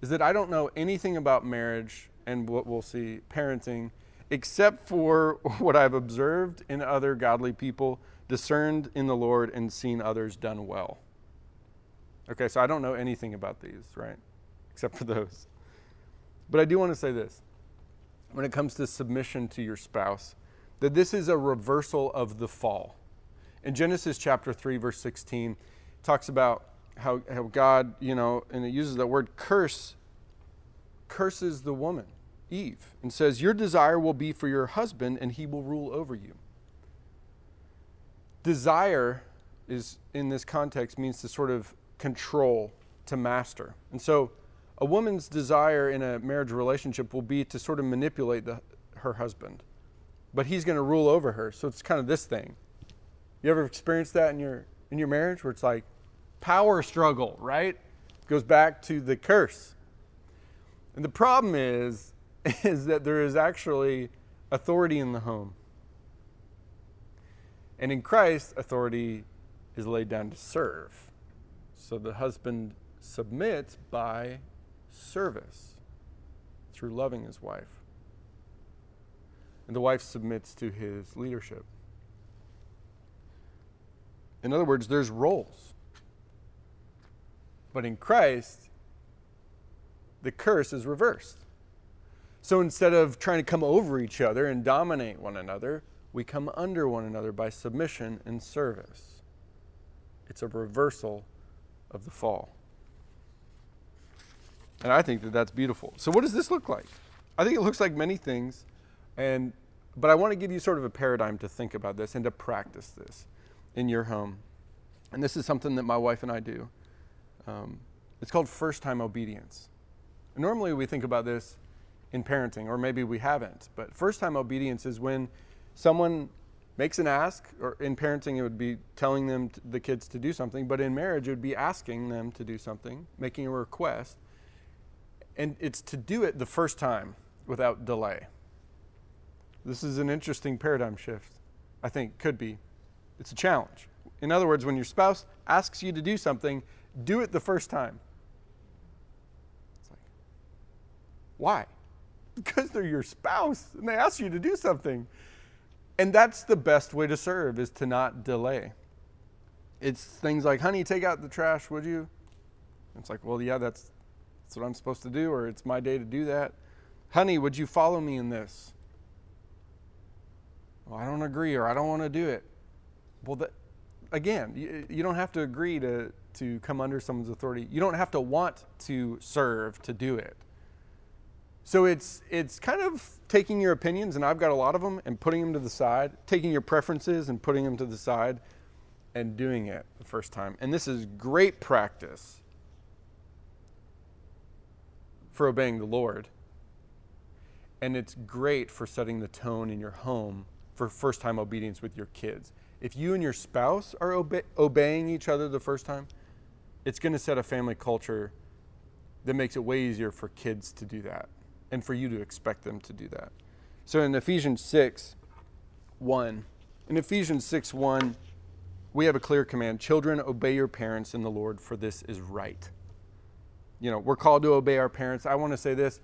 is that I don't know anything about marriage and what we'll see, parenting, except for what I've observed in other godly people, discerned in the Lord, and seen others done well. Okay, so I don't know anything about these, right? Except for those. But I do want to say this when it comes to submission to your spouse, that this is a reversal of the fall. In Genesis chapter 3, verse 16, talks about how, how God, you know, and it uses the word curse, curses the woman, Eve, and says, Your desire will be for your husband, and he will rule over you. Desire is, in this context, means to sort of control, to master. And so, a woman's desire in a marriage relationship will be to sort of manipulate the, her husband, but he's going to rule over her. So, it's kind of this thing. You ever experienced that in your in your marriage where it's like, power struggle, right? Goes back to the curse. And the problem is, is that there is actually authority in the home. And in Christ, authority is laid down to serve. So the husband submits by service through loving his wife. And the wife submits to his leadership. In other words, there's roles. But in Christ, the curse is reversed. So instead of trying to come over each other and dominate one another, we come under one another by submission and service. It's a reversal of the fall. And I think that that's beautiful. So, what does this look like? I think it looks like many things, and but I want to give you sort of a paradigm to think about this and to practice this in your home. And this is something that my wife and I do. Um, it's called first time obedience. Normally, we think about this in parenting, or maybe we haven't, but first time obedience is when someone makes an ask, or in parenting, it would be telling them, t- the kids to do something, but in marriage, it would be asking them to do something, making a request. And it's to do it the first time without delay. This is an interesting paradigm shift, I think, could be. It's a challenge. In other words, when your spouse asks you to do something, do it the first time. It's like, why? Because they're your spouse and they ask you to do something. And that's the best way to serve is to not delay. It's things like, honey, take out the trash, would you? It's like, well, yeah, that's, that's what I'm supposed to do, or it's my day to do that. Honey, would you follow me in this? Well, I don't agree, or I don't want to do it. Well, that, again, you, you don't have to agree to, to come under someone's authority. You don't have to want to serve to do it. So it's it's kind of taking your opinions, and I've got a lot of them, and putting them to the side, taking your preferences and putting them to the side, and doing it the first time. And this is great practice for obeying the Lord. And it's great for setting the tone in your home for first time obedience with your kids. If you and your spouse are obe- obeying each other the first time, it's going to set a family culture that makes it way easier for kids to do that and for you to expect them to do that. So in Ephesians 6 1, in Ephesians 6 1, we have a clear command Children, obey your parents in the Lord, for this is right. You know, we're called to obey our parents. I want to say this.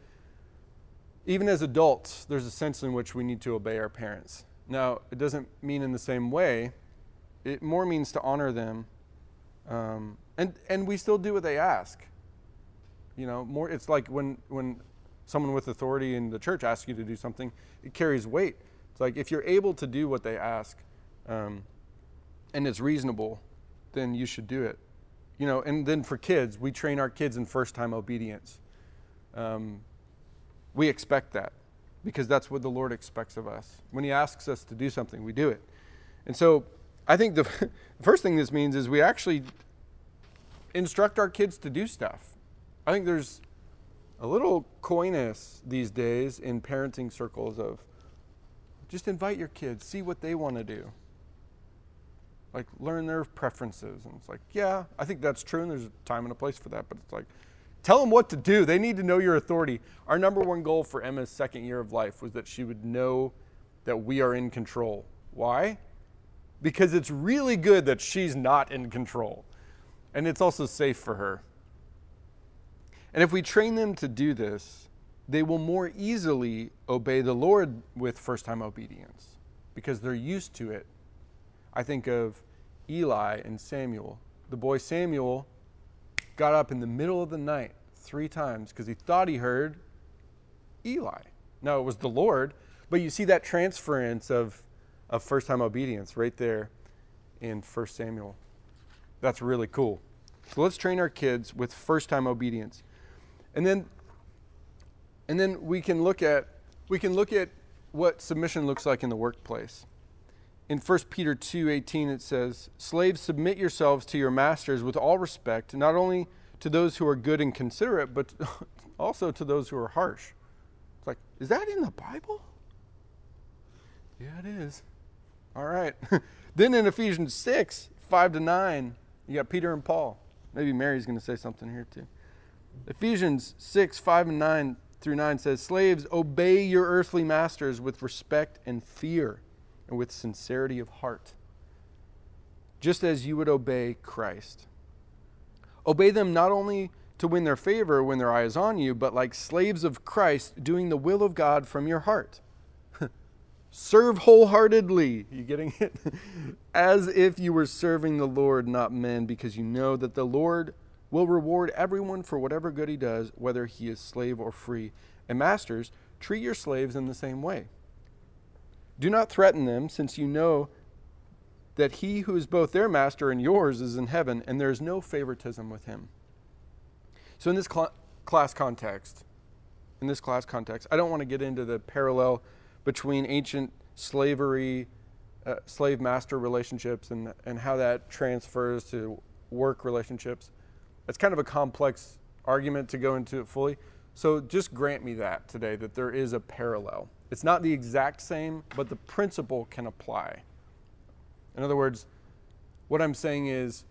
Even as adults, there's a sense in which we need to obey our parents. Now, it doesn't mean in the same way, it more means to honor them. Um, and, and we still do what they ask. You know, more, it's like when, when someone with authority in the church asks you to do something, it carries weight. It's like if you're able to do what they ask um, and it's reasonable, then you should do it. You know, and then for kids, we train our kids in first time obedience. Um, we expect that because that's what the Lord expects of us. When He asks us to do something, we do it. And so I think the first thing this means is we actually instruct our kids to do stuff. I think there's a little coyness these days in parenting circles of just invite your kids, see what they want to do. Like learn their preferences. And it's like, yeah, I think that's true, and there's a time and a place for that, but it's like, tell them what to do. They need to know your authority. Our number one goal for Emma's second year of life was that she would know that we are in control. Why? Because it's really good that she's not in control. And it's also safe for her. And if we train them to do this, they will more easily obey the Lord with first time obedience because they're used to it. I think of Eli and Samuel. The boy Samuel got up in the middle of the night three times because he thought he heard Eli. No, it was the Lord, but you see that transference of, of first time obedience right there in 1 Samuel. That's really cool. So let's train our kids with first time obedience. And then and then we can look at we can look at what submission looks like in the workplace. In 1 Peter 2:18 it says, "Slaves submit yourselves to your masters with all respect, not only to those who are good and considerate, but also to those who are harsh." It's like, is that in the Bible? Yeah, it is. All right. then in Ephesians 6, 5 to 9, you got Peter and Paul. Maybe Mary's going to say something here too. Ephesians 6, 5 and 9 through 9 says, Slaves, obey your earthly masters with respect and fear and with sincerity of heart, just as you would obey Christ. Obey them not only to win their favor when their eye is on you, but like slaves of Christ, doing the will of God from your heart. Serve wholeheartedly. You getting it? As if you were serving the Lord, not men, because you know that the Lord will reward everyone for whatever good he does, whether he is slave or free. And masters, treat your slaves in the same way. Do not threaten them, since you know that he who is both their master and yours is in heaven, and there is no favoritism with him. So, in this cl- class context, in this class context, I don't want to get into the parallel between ancient slavery, uh, slave master relationships, and, and how that transfers to work relationships. It's kind of a complex argument to go into it fully. So, just grant me that today, that there is a parallel. It's not the exact same, but the principle can apply. In other words, what I'm saying is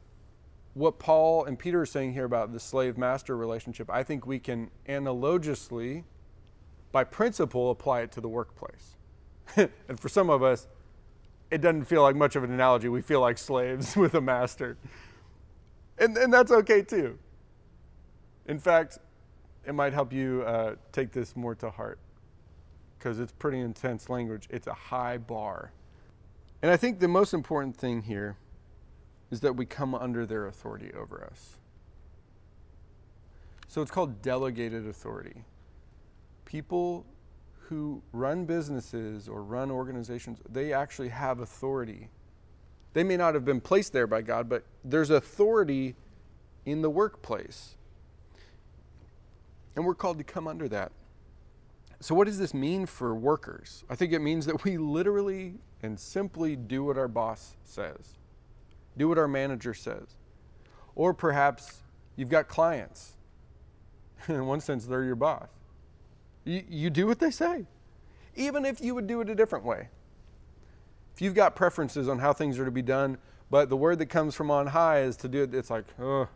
what Paul and Peter are saying here about the slave master relationship, I think we can analogously, by principle, apply it to the workplace. and for some of us, it doesn't feel like much of an analogy. We feel like slaves with a master. And, and that's okay too. In fact, it might help you uh, take this more to heart because it's pretty intense language. It's a high bar. And I think the most important thing here is that we come under their authority over us. So it's called delegated authority. People who run businesses or run organizations, they actually have authority. They may not have been placed there by God, but there's authority in the workplace. And we're called to come under that. So, what does this mean for workers? I think it means that we literally and simply do what our boss says, do what our manager says. Or perhaps you've got clients. In one sense, they're your boss. You, you do what they say, even if you would do it a different way. If you've got preferences on how things are to be done, but the word that comes from on high is to do it, it's like, oh,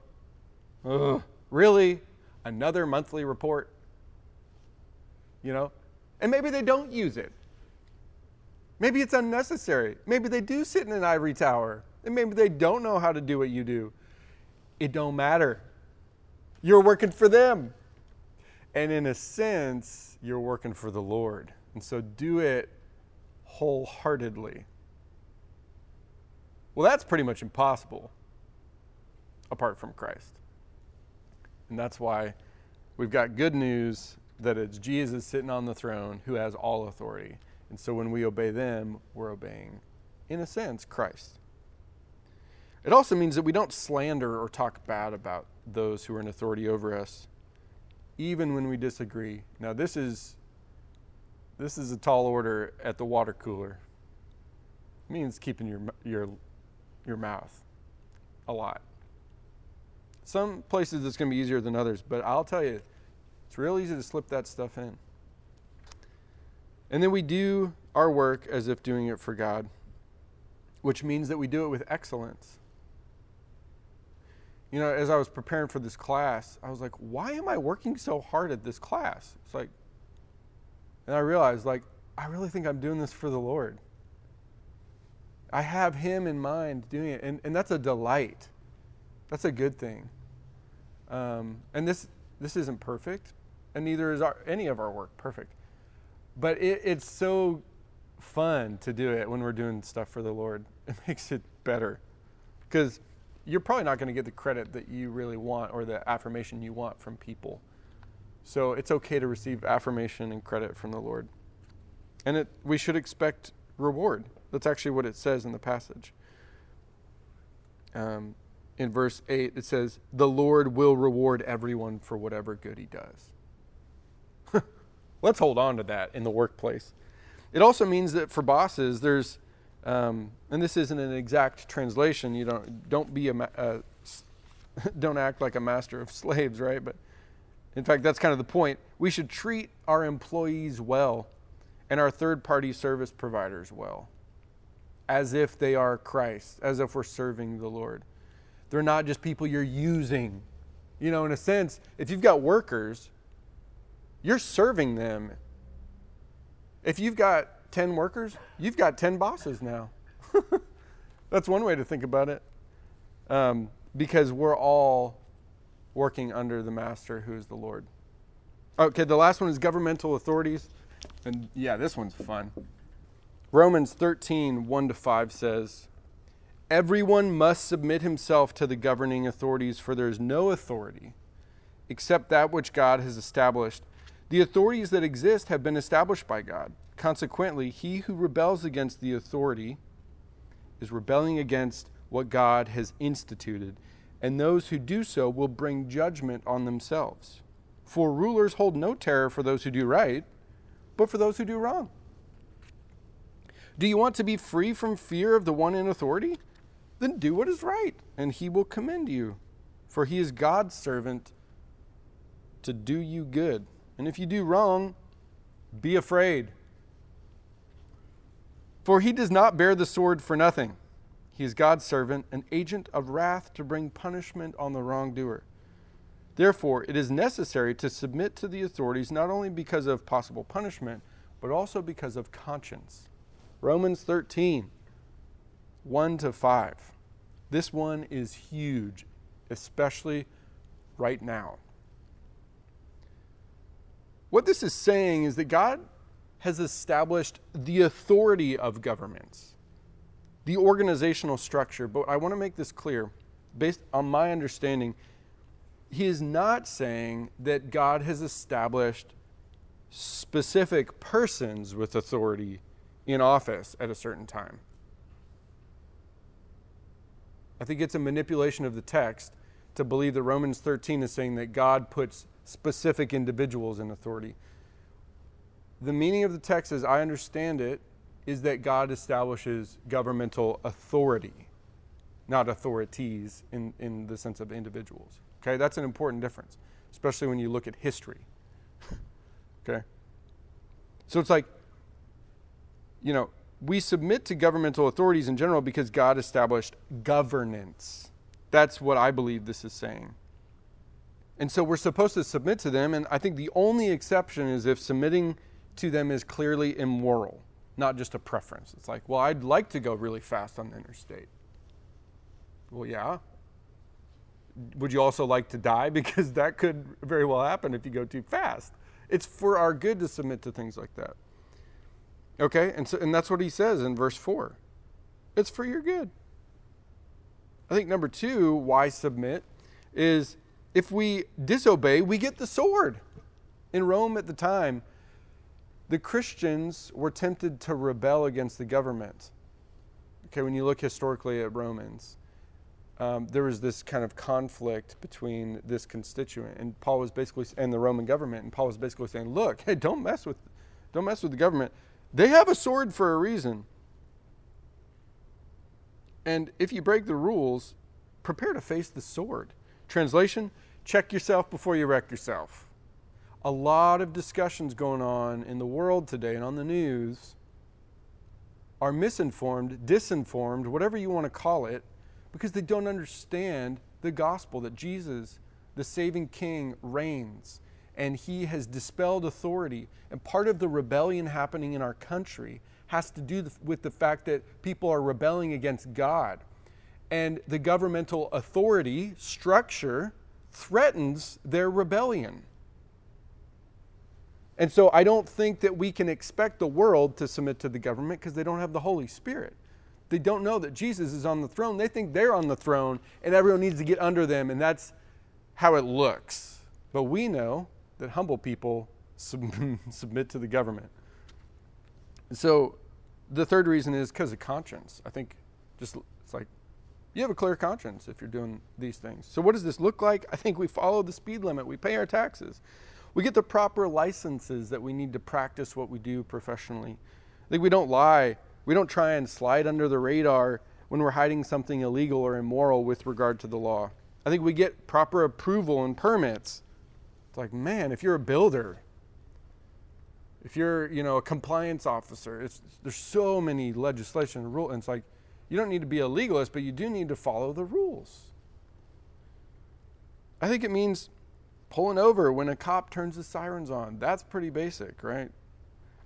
oh, really? Another monthly report? You know? And maybe they don't use it. Maybe it's unnecessary. Maybe they do sit in an ivory tower. And maybe they don't know how to do what you do. It don't matter. You're working for them. And in a sense, you're working for the Lord. And so do it wholeheartedly. Well, that's pretty much impossible apart from Christ. And that's why we've got good news that it's Jesus sitting on the throne who has all authority. And so when we obey them, we're obeying, in a sense, Christ. It also means that we don't slander or talk bad about those who are in authority over us, even when we disagree. Now, this is this is a tall order at the water cooler. It means keeping your your your mouth a lot. Some places it's going to be easier than others, but I'll tell you, it's real easy to slip that stuff in. And then we do our work as if doing it for God, which means that we do it with excellence. You know, as I was preparing for this class, I was like, why am I working so hard at this class? It's like, and I realized, like, I really think I'm doing this for the Lord. I have Him in mind doing it, and, and that's a delight. That's a good thing. Um, and this this isn't perfect, and neither is our, any of our work perfect. But it, it's so fun to do it when we're doing stuff for the Lord. It makes it better. Because you're probably not going to get the credit that you really want or the affirmation you want from people. So it's okay to receive affirmation and credit from the Lord. And it, we should expect reward. That's actually what it says in the passage. Um, in verse 8, it says, The Lord will reward everyone for whatever good he does. Let's hold on to that in the workplace. It also means that for bosses, there's, um, and this isn't an exact translation. You don't don't be a uh, don't act like a master of slaves, right? But in fact, that's kind of the point. We should treat our employees well, and our third-party service providers well, as if they are Christ, as if we're serving the Lord. They're not just people you're using. You know, in a sense, if you've got workers you're serving them. If you've got 10 workers, you've got 10 bosses now. That's one way to think about it. Um, because we're all working under the master who is the Lord. Okay, the last one is governmental authorities. And yeah, this one's fun. Romans 13, 1 to 5 says, Everyone must submit himself to the governing authorities, for there is no authority except that which God has established The authorities that exist have been established by God. Consequently, he who rebels against the authority is rebelling against what God has instituted, and those who do so will bring judgment on themselves. For rulers hold no terror for those who do right, but for those who do wrong. Do you want to be free from fear of the one in authority? Then do what is right, and he will commend you. For he is God's servant to do you good. And if you do wrong, be afraid. For he does not bear the sword for nothing. He is God's servant, an agent of wrath to bring punishment on the wrongdoer. Therefore, it is necessary to submit to the authorities not only because of possible punishment, but also because of conscience. Romans 13, 1 to 5. This one is huge, especially right now. What this is saying is that God has established the authority of governments, the organizational structure. But I want to make this clear. Based on my understanding, he is not saying that God has established specific persons with authority in office at a certain time. I think it's a manipulation of the text to believe that Romans 13 is saying that God puts specific individuals in authority. The meaning of the text, as I understand it, is that God establishes governmental authority, not authorities in, in the sense of individuals. Okay, that's an important difference, especially when you look at history. okay? So it's like you know, we submit to governmental authorities in general because God established governance. That's what I believe this is saying. And so we're supposed to submit to them, and I think the only exception is if submitting to them is clearly immoral, not just a preference. It's like, well, I'd like to go really fast on the interstate. Well, yeah. Would you also like to die? Because that could very well happen if you go too fast. It's for our good to submit to things like that. Okay? And, so, and that's what he says in verse 4. It's for your good. I think number two, why submit, is if we disobey, we get the sword. In Rome at the time, the Christians were tempted to rebel against the government. Okay, when you look historically at Romans, um, there was this kind of conflict between this constituent and Paul was basically and the Roman government, and Paul was basically saying, "Look, hey, don't mess with, don't mess with the government. They have a sword for a reason. And if you break the rules, prepare to face the sword. Translation check yourself before you wreck yourself. A lot of discussions going on in the world today and on the news are misinformed, disinformed, whatever you want to call it, because they don't understand the gospel that Jesus, the saving King, reigns and he has dispelled authority. And part of the rebellion happening in our country has to do with the fact that people are rebelling against God. And the governmental authority structure threatens their rebellion. And so I don't think that we can expect the world to submit to the government because they don't have the Holy Spirit. They don't know that Jesus is on the throne. They think they're on the throne and everyone needs to get under them, and that's how it looks. But we know that humble people sub- submit to the government. So the third reason is because of conscience. I think just it's like you have a clear conscience if you're doing these things. So what does this look like? I think we follow the speed limit, we pay our taxes. We get the proper licenses that we need to practice what we do professionally. I think we don't lie. We don't try and slide under the radar when we're hiding something illegal or immoral with regard to the law. I think we get proper approval and permits. It's like, man, if you're a builder, if you're, you know, a compliance officer, it's, there's so many legislation and rules. And it's like, you don't need to be a legalist, but you do need to follow the rules. I think it means pulling over when a cop turns the sirens on. That's pretty basic, right?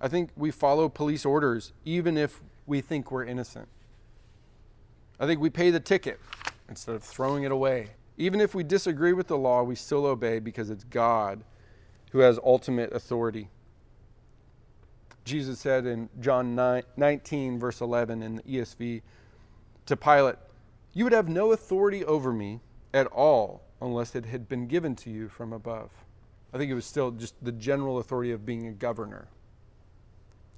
I think we follow police orders even if we think we're innocent. I think we pay the ticket instead of throwing it away. Even if we disagree with the law, we still obey because it's God who has ultimate authority. Jesus said in John 9, 19, verse 11 in the ESV to Pilate, You would have no authority over me at all unless it had been given to you from above. I think it was still just the general authority of being a governor.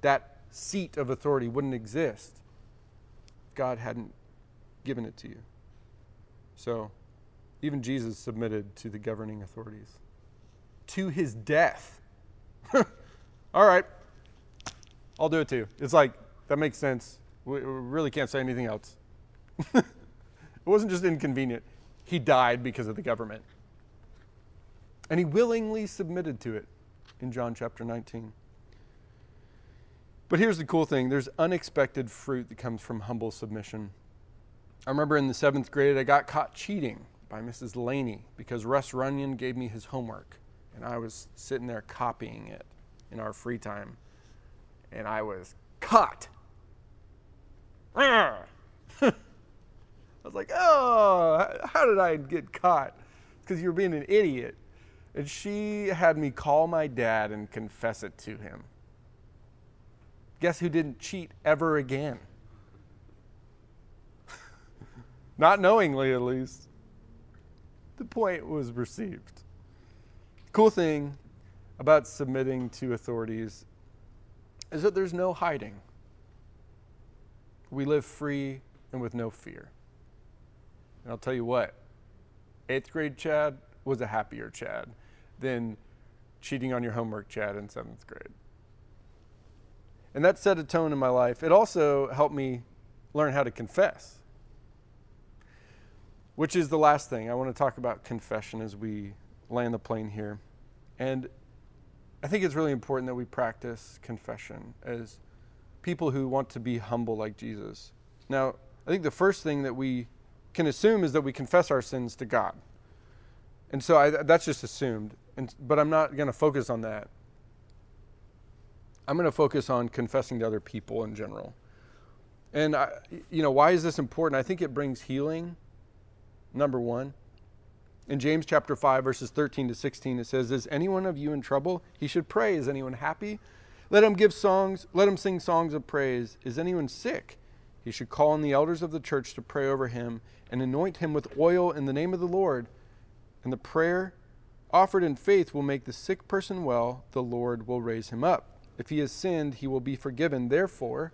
That seat of authority wouldn't exist if God hadn't given it to you. So, even Jesus submitted to the governing authorities to his death. All right, I'll do it too. It's like, that makes sense. We really can't say anything else. it wasn't just inconvenient, he died because of the government. And he willingly submitted to it in John chapter 19. But here's the cool thing there's unexpected fruit that comes from humble submission. I remember in the seventh grade, I got caught cheating by Mrs. Laney because Russ Runyon gave me his homework. And I was sitting there copying it in our free time. And I was caught. I was like, oh, how did I get caught? Because you were being an idiot. And she had me call my dad and confess it to him. Guess who didn't cheat ever again? Not knowingly, at least. The point was received. Cool thing about submitting to authorities is that there's no hiding. We live free and with no fear. And I'll tell you what, eighth grade Chad was a happier Chad than cheating on your homework Chad in seventh grade. And that set a tone in my life. It also helped me learn how to confess, which is the last thing. I want to talk about confession as we land the plane here. And I think it's really important that we practice confession as people who want to be humble like Jesus. Now, I think the first thing that we can assume is that we confess our sins to God. And so I, that's just assumed. And, but I'm not going to focus on that. I'm going to focus on confessing to other people in general. And, I, you know, why is this important? I think it brings healing, number one. In James chapter 5, verses 13 to 16, it says, Is anyone of you in trouble? He should pray. Is anyone happy? Let him give songs, let him sing songs of praise. Is anyone sick? He should call on the elders of the church to pray over him and anoint him with oil in the name of the Lord. And the prayer offered in faith will make the sick person well. The Lord will raise him up. If he has sinned, he will be forgiven. Therefore,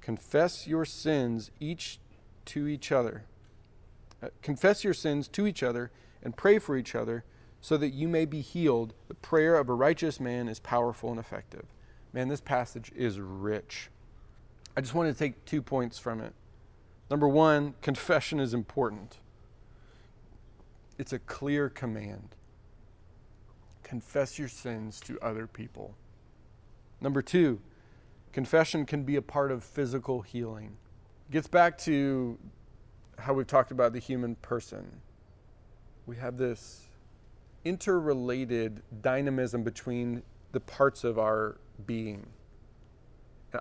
confess your sins each to each other. Uh, confess your sins to each other and pray for each other so that you may be healed. The prayer of a righteous man is powerful and effective. Man, this passage is rich. I just wanted to take two points from it. Number one, confession is important, it's a clear command. Confess your sins to other people. Number two, confession can be a part of physical healing. Gets back to how we've talked about the human person. We have this interrelated dynamism between the parts of our being.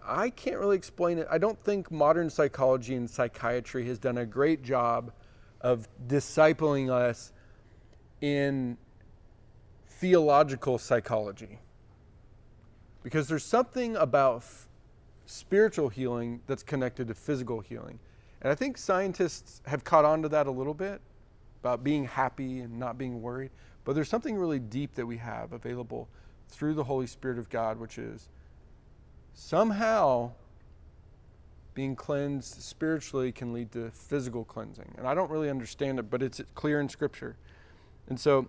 I can't really explain it. I don't think modern psychology and psychiatry has done a great job of discipling us in theological psychology. Because there's something about f- spiritual healing that's connected to physical healing. And I think scientists have caught on to that a little bit about being happy and not being worried. But there's something really deep that we have available through the Holy Spirit of God, which is somehow being cleansed spiritually can lead to physical cleansing. And I don't really understand it, but it's clear in Scripture. And so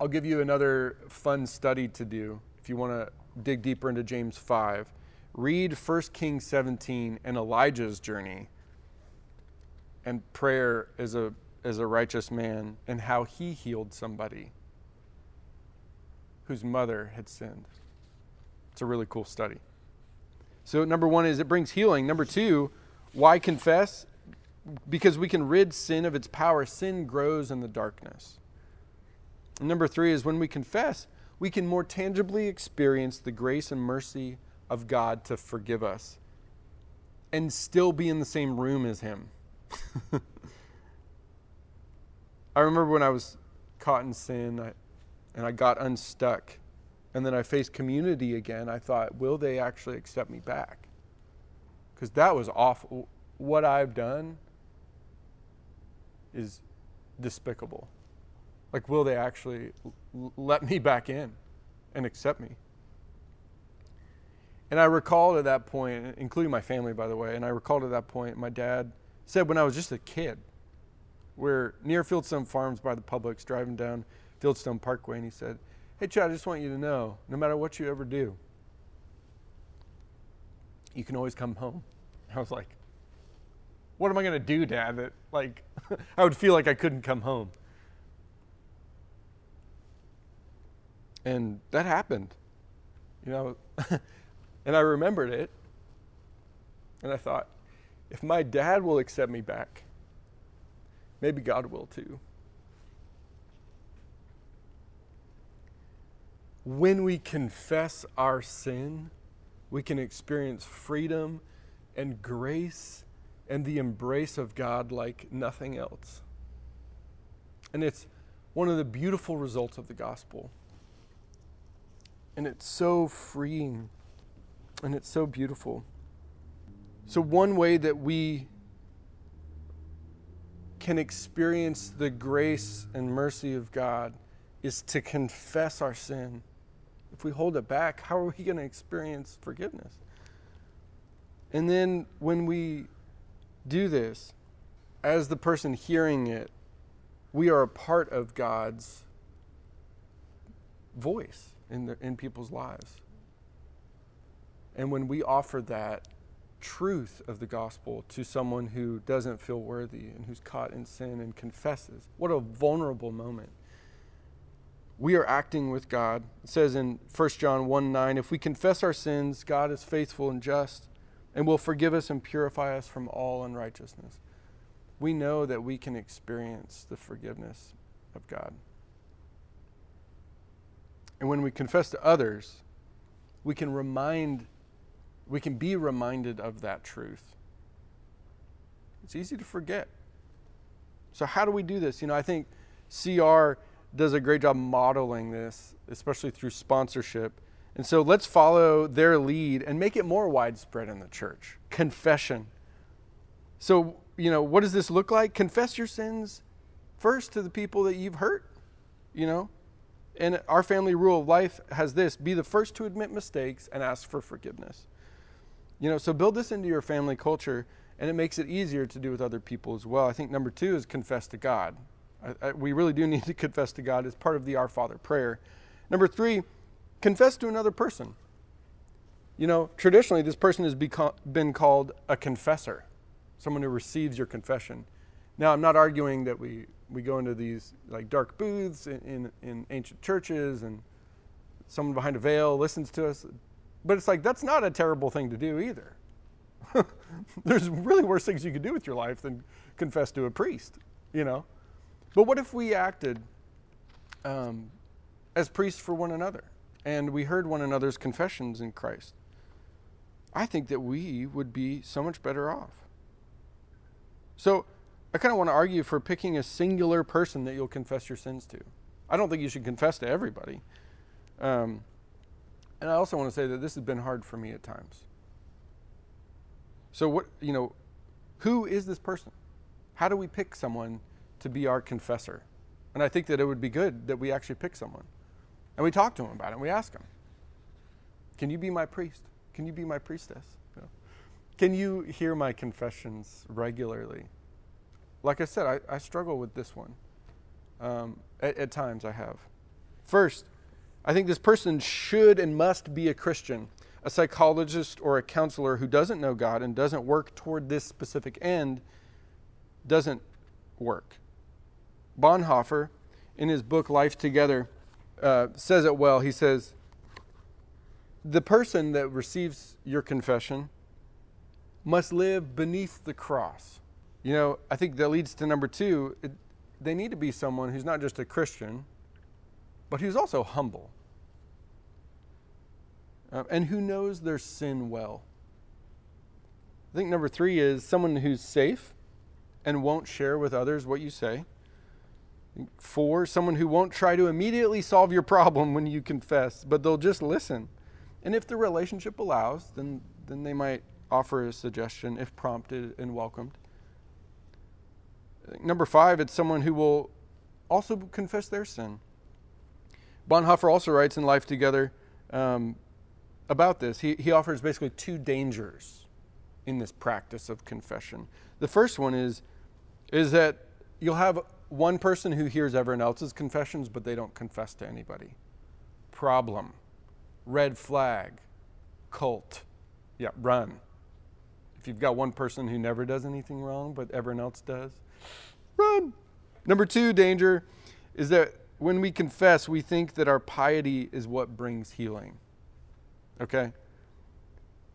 I'll give you another fun study to do if you want to dig deeper into James 5. Read 1 Kings 17 and Elijah's journey and prayer as a as a righteous man and how he healed somebody whose mother had sinned. It's a really cool study. So, number one is it brings healing. Number two, why confess? Because we can rid sin of its power. Sin grows in the darkness. And number three is when we confess, we can more tangibly experience the grace and mercy of God to forgive us and still be in the same room as Him. I remember when I was caught in sin I, and I got unstuck, and then I faced community again. I thought, will they actually accept me back? Because that was awful. What I've done is despicable. Like, will they actually l- let me back in and accept me? And I recalled at that point, including my family, by the way, and I recalled at that point, my dad said when I was just a kid, we're near Fieldstone Farms by the Publix, driving down Fieldstone Parkway, and he said, Hey, Chad, I just want you to know no matter what you ever do, you can always come home. I was like, What am I going to do, Dad? That, like, I would feel like I couldn't come home. And that happened, you know. and I remembered it. And I thought, if my dad will accept me back, maybe God will too. When we confess our sin, we can experience freedom and grace and the embrace of God like nothing else. And it's one of the beautiful results of the gospel. And it's so freeing and it's so beautiful. So, one way that we can experience the grace and mercy of God is to confess our sin. If we hold it back, how are we going to experience forgiveness? And then when we do this, as the person hearing it, we are a part of God's voice in, the, in people's lives. And when we offer that truth of the gospel to someone who doesn't feel worthy and who's caught in sin and confesses, what a vulnerable moment. We are acting with God. It says in 1 John 1 9, if we confess our sins, God is faithful and just and will forgive us and purify us from all unrighteousness. We know that we can experience the forgiveness of God. And when we confess to others, we can remind we can be reminded of that truth. It's easy to forget. So, how do we do this? You know, I think CR does a great job modeling this, especially through sponsorship. And so, let's follow their lead and make it more widespread in the church. Confession. So, you know, what does this look like? Confess your sins first to the people that you've hurt, you know? And our family rule of life has this be the first to admit mistakes and ask for forgiveness. You know, so build this into your family culture, and it makes it easier to do with other people as well. I think number two is confess to God. I, I, we really do need to confess to God as part of the Our Father prayer. Number three, confess to another person. You know, traditionally, this person has become, been called a confessor, someone who receives your confession. Now, I'm not arguing that we, we go into these like dark booths in, in, in ancient churches and someone behind a veil listens to us. But it's like, that's not a terrible thing to do either. There's really worse things you could do with your life than confess to a priest, you know? But what if we acted um, as priests for one another and we heard one another's confessions in Christ? I think that we would be so much better off. So I kind of want to argue for picking a singular person that you'll confess your sins to. I don't think you should confess to everybody. Um, and I also want to say that this has been hard for me at times. So, what, you know, who is this person? How do we pick someone to be our confessor? And I think that it would be good that we actually pick someone. And we talk to him about it. And we ask him, Can you be my priest? Can you be my priestess? Can you hear my confessions regularly? Like I said, I, I struggle with this one. Um, at, at times I have. First, I think this person should and must be a Christian. A psychologist or a counselor who doesn't know God and doesn't work toward this specific end doesn't work. Bonhoeffer, in his book Life Together, uh, says it well. He says, The person that receives your confession must live beneath the cross. You know, I think that leads to number two. It, they need to be someone who's not just a Christian, but who's also humble uh, and who knows their sin well. I think number three is someone who's safe and won't share with others what you say. Four, someone who won't try to immediately solve your problem when you confess, but they'll just listen. And if the relationship allows, then, then they might offer a suggestion if prompted and welcomed. Number five, it's someone who will also confess their sin. Bonhoeffer also writes in Life Together um, about this. He, he offers basically two dangers in this practice of confession. The first one is, is that you'll have one person who hears everyone else's confessions, but they don't confess to anybody. Problem, red flag, cult. Yeah, run. If you've got one person who never does anything wrong, but everyone else does, run. Number two danger is that when we confess, we think that our piety is what brings healing. Okay?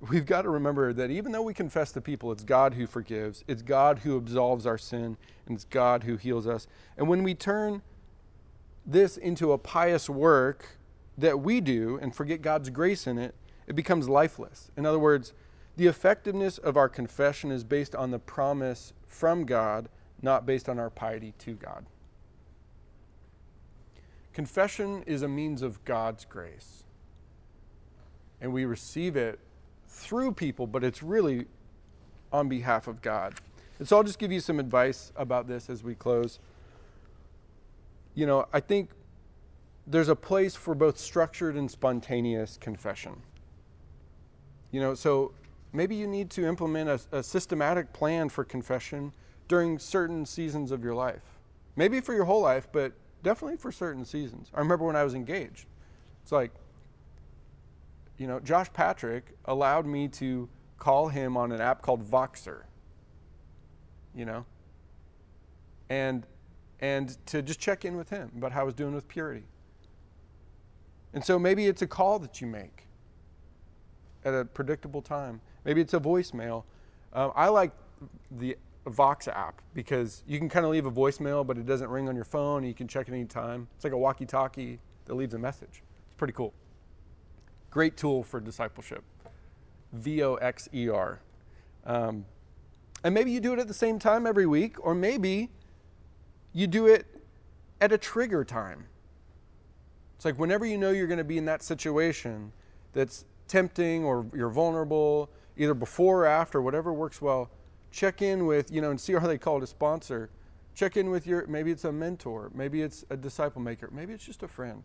We've got to remember that even though we confess to people, it's God who forgives, it's God who absolves our sin, and it's God who heals us. And when we turn this into a pious work that we do and forget God's grace in it, it becomes lifeless. In other words, the effectiveness of our confession is based on the promise from God, not based on our piety to God. Confession is a means of God's grace. And we receive it through people, but it's really on behalf of God. And so I'll just give you some advice about this as we close. You know, I think there's a place for both structured and spontaneous confession. You know, so maybe you need to implement a, a, systematic plan for confession during certain seasons of your life. Maybe for your whole life, but definitely for certain seasons. I remember when I was engaged. It's like, you know, Josh Patrick allowed me to call him on an app called Voxer. You know? And and to just check in with him about how I was doing with purity. And so maybe it's a call that you make at a predictable time. Maybe it's a voicemail. Um, I like the Vox app because you can kind of leave a voicemail, but it doesn't ring on your phone. You can check it anytime. It's like a walkie talkie that leaves a message. It's pretty cool. Great tool for discipleship. V O X E R. Um, and maybe you do it at the same time every week, or maybe you do it at a trigger time. It's like whenever you know you're going to be in that situation that's tempting or you're vulnerable, either before or after, whatever works well, check in with, you know, and see how they call it a sponsor. Check in with your, maybe it's a mentor, maybe it's a disciple maker, maybe it's just a friend,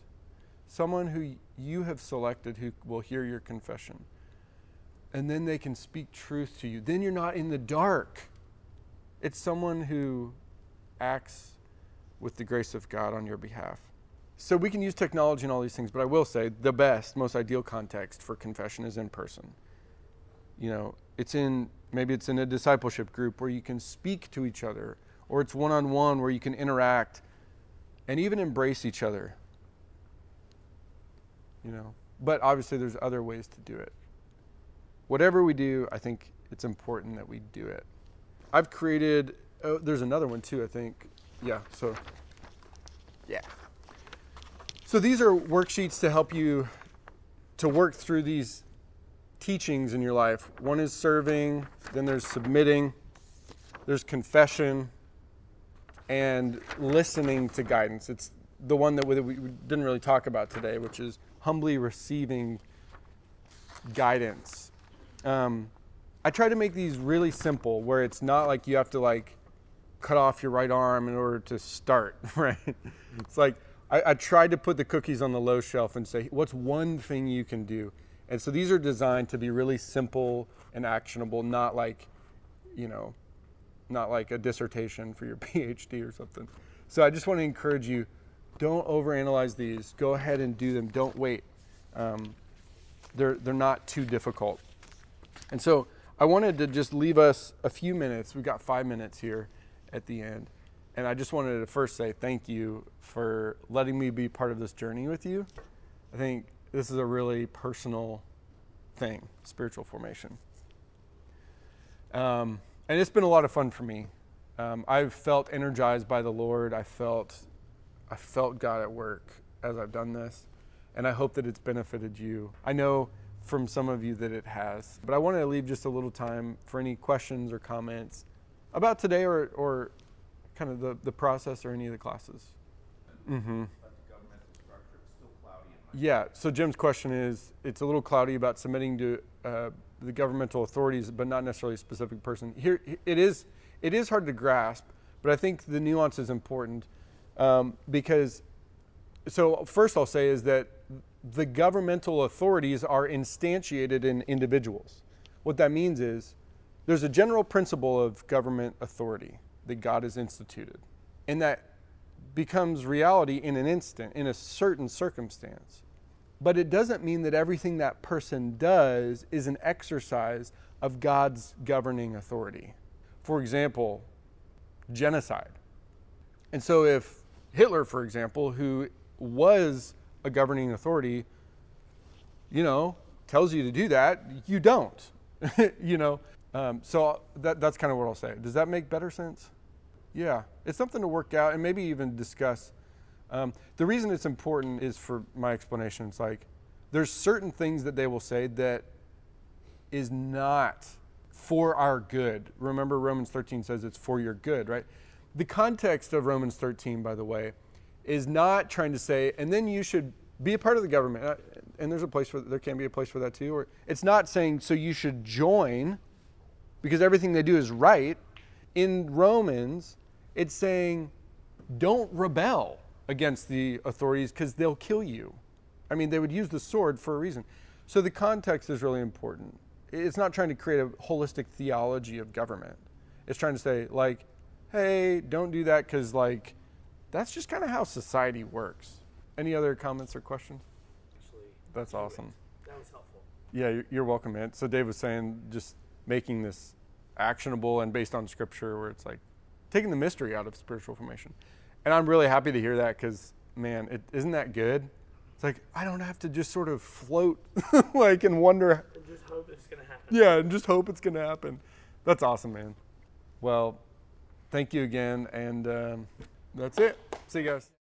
someone who you have selected who will hear your confession. And then they can speak truth to you. Then you're not in the dark. It's someone who acts with the grace of God on your behalf. So we can use technology and all these things, but I will say the best, most ideal context for confession is in person. You know, it's in maybe it's in a discipleship group where you can speak to each other, or it's one on one where you can interact and even embrace each other. You know, but obviously there's other ways to do it. Whatever we do, I think it's important that we do it. I've created, oh, there's another one too, I think. Yeah, so, yeah. So these are worksheets to help you to work through these teachings in your life. One is serving, then there's submitting, there's confession, and listening to guidance. It's the one that we didn't really talk about today, which is humbly receiving guidance. Um, I try to make these really simple, where it's not like you have to like cut off your right arm in order to start, right? It's like I, I tried to put the cookies on the low shelf and say, what's one thing you can do? And so these are designed to be really simple and actionable, not like, you know, not like a dissertation for your PhD or something. So I just want to encourage you don't overanalyze these. Go ahead and do them. Don't wait. Um, they're, they're not too difficult. And so I wanted to just leave us a few minutes. We've got five minutes here at the end and I just wanted to first say thank you for letting me be part of this journey with you. I think this is a really personal thing, spiritual formation. Um, and it's been a lot of fun for me. Um, I've felt energized by the Lord. I felt, I felt God at work as I've done this, and I hope that it's benefited you. I know from some of you that it has, but I wanted to leave just a little time for any questions or comments about today or, or kind of the, the process or any of the classes? Mm-hmm. Yeah, so Jim's question is it's a little cloudy about submitting to uh, the governmental authorities, but not necessarily a specific person. Here, it is, it is hard to grasp, but I think the nuance is important. Um, because, so first I'll say is that the governmental authorities are instantiated in individuals. What that means is there's a general principle of government authority that God has instituted, and that becomes reality in an instant, in a certain circumstance. But it doesn't mean that everything that person does is an exercise of God's governing authority. For example, genocide. And so, if Hitler, for example, who was a governing authority, you know, tells you to do that, you don't. you know, um, so that, that's kind of what I'll say. Does that make better sense? Yeah, it's something to work out and maybe even discuss. Um, the reason it's important is for my explanation. It's like there's certain things that they will say that is not for our good. Remember, Romans 13 says it's for your good, right? The context of Romans 13, by the way, is not trying to say, and then you should be a part of the government. Uh, and there's a place for there can be a place for that too. Or it's not saying so you should join because everything they do is right. In Romans, it's saying don't rebel against the authorities because they'll kill you. I mean, they would use the sword for a reason. So the context is really important. It's not trying to create a holistic theology of government. It's trying to say, like, hey, don't do that because, like, that's just kind of how society works. Any other comments or questions? Actually, That's awesome. That was helpful. Yeah, you're- you're welcome, man. So Dave was saying just making this actionable and based on scripture, where it's like taking the mystery out of spiritual formation. And I'm really happy to hear that because, man, it, isn't that good? It's like I don't have to just sort of float, like, and wonder. And just hope it's gonna happen. Yeah, and just hope it's gonna happen. That's awesome, man. Well, thank you again, and um, that's it. See you guys.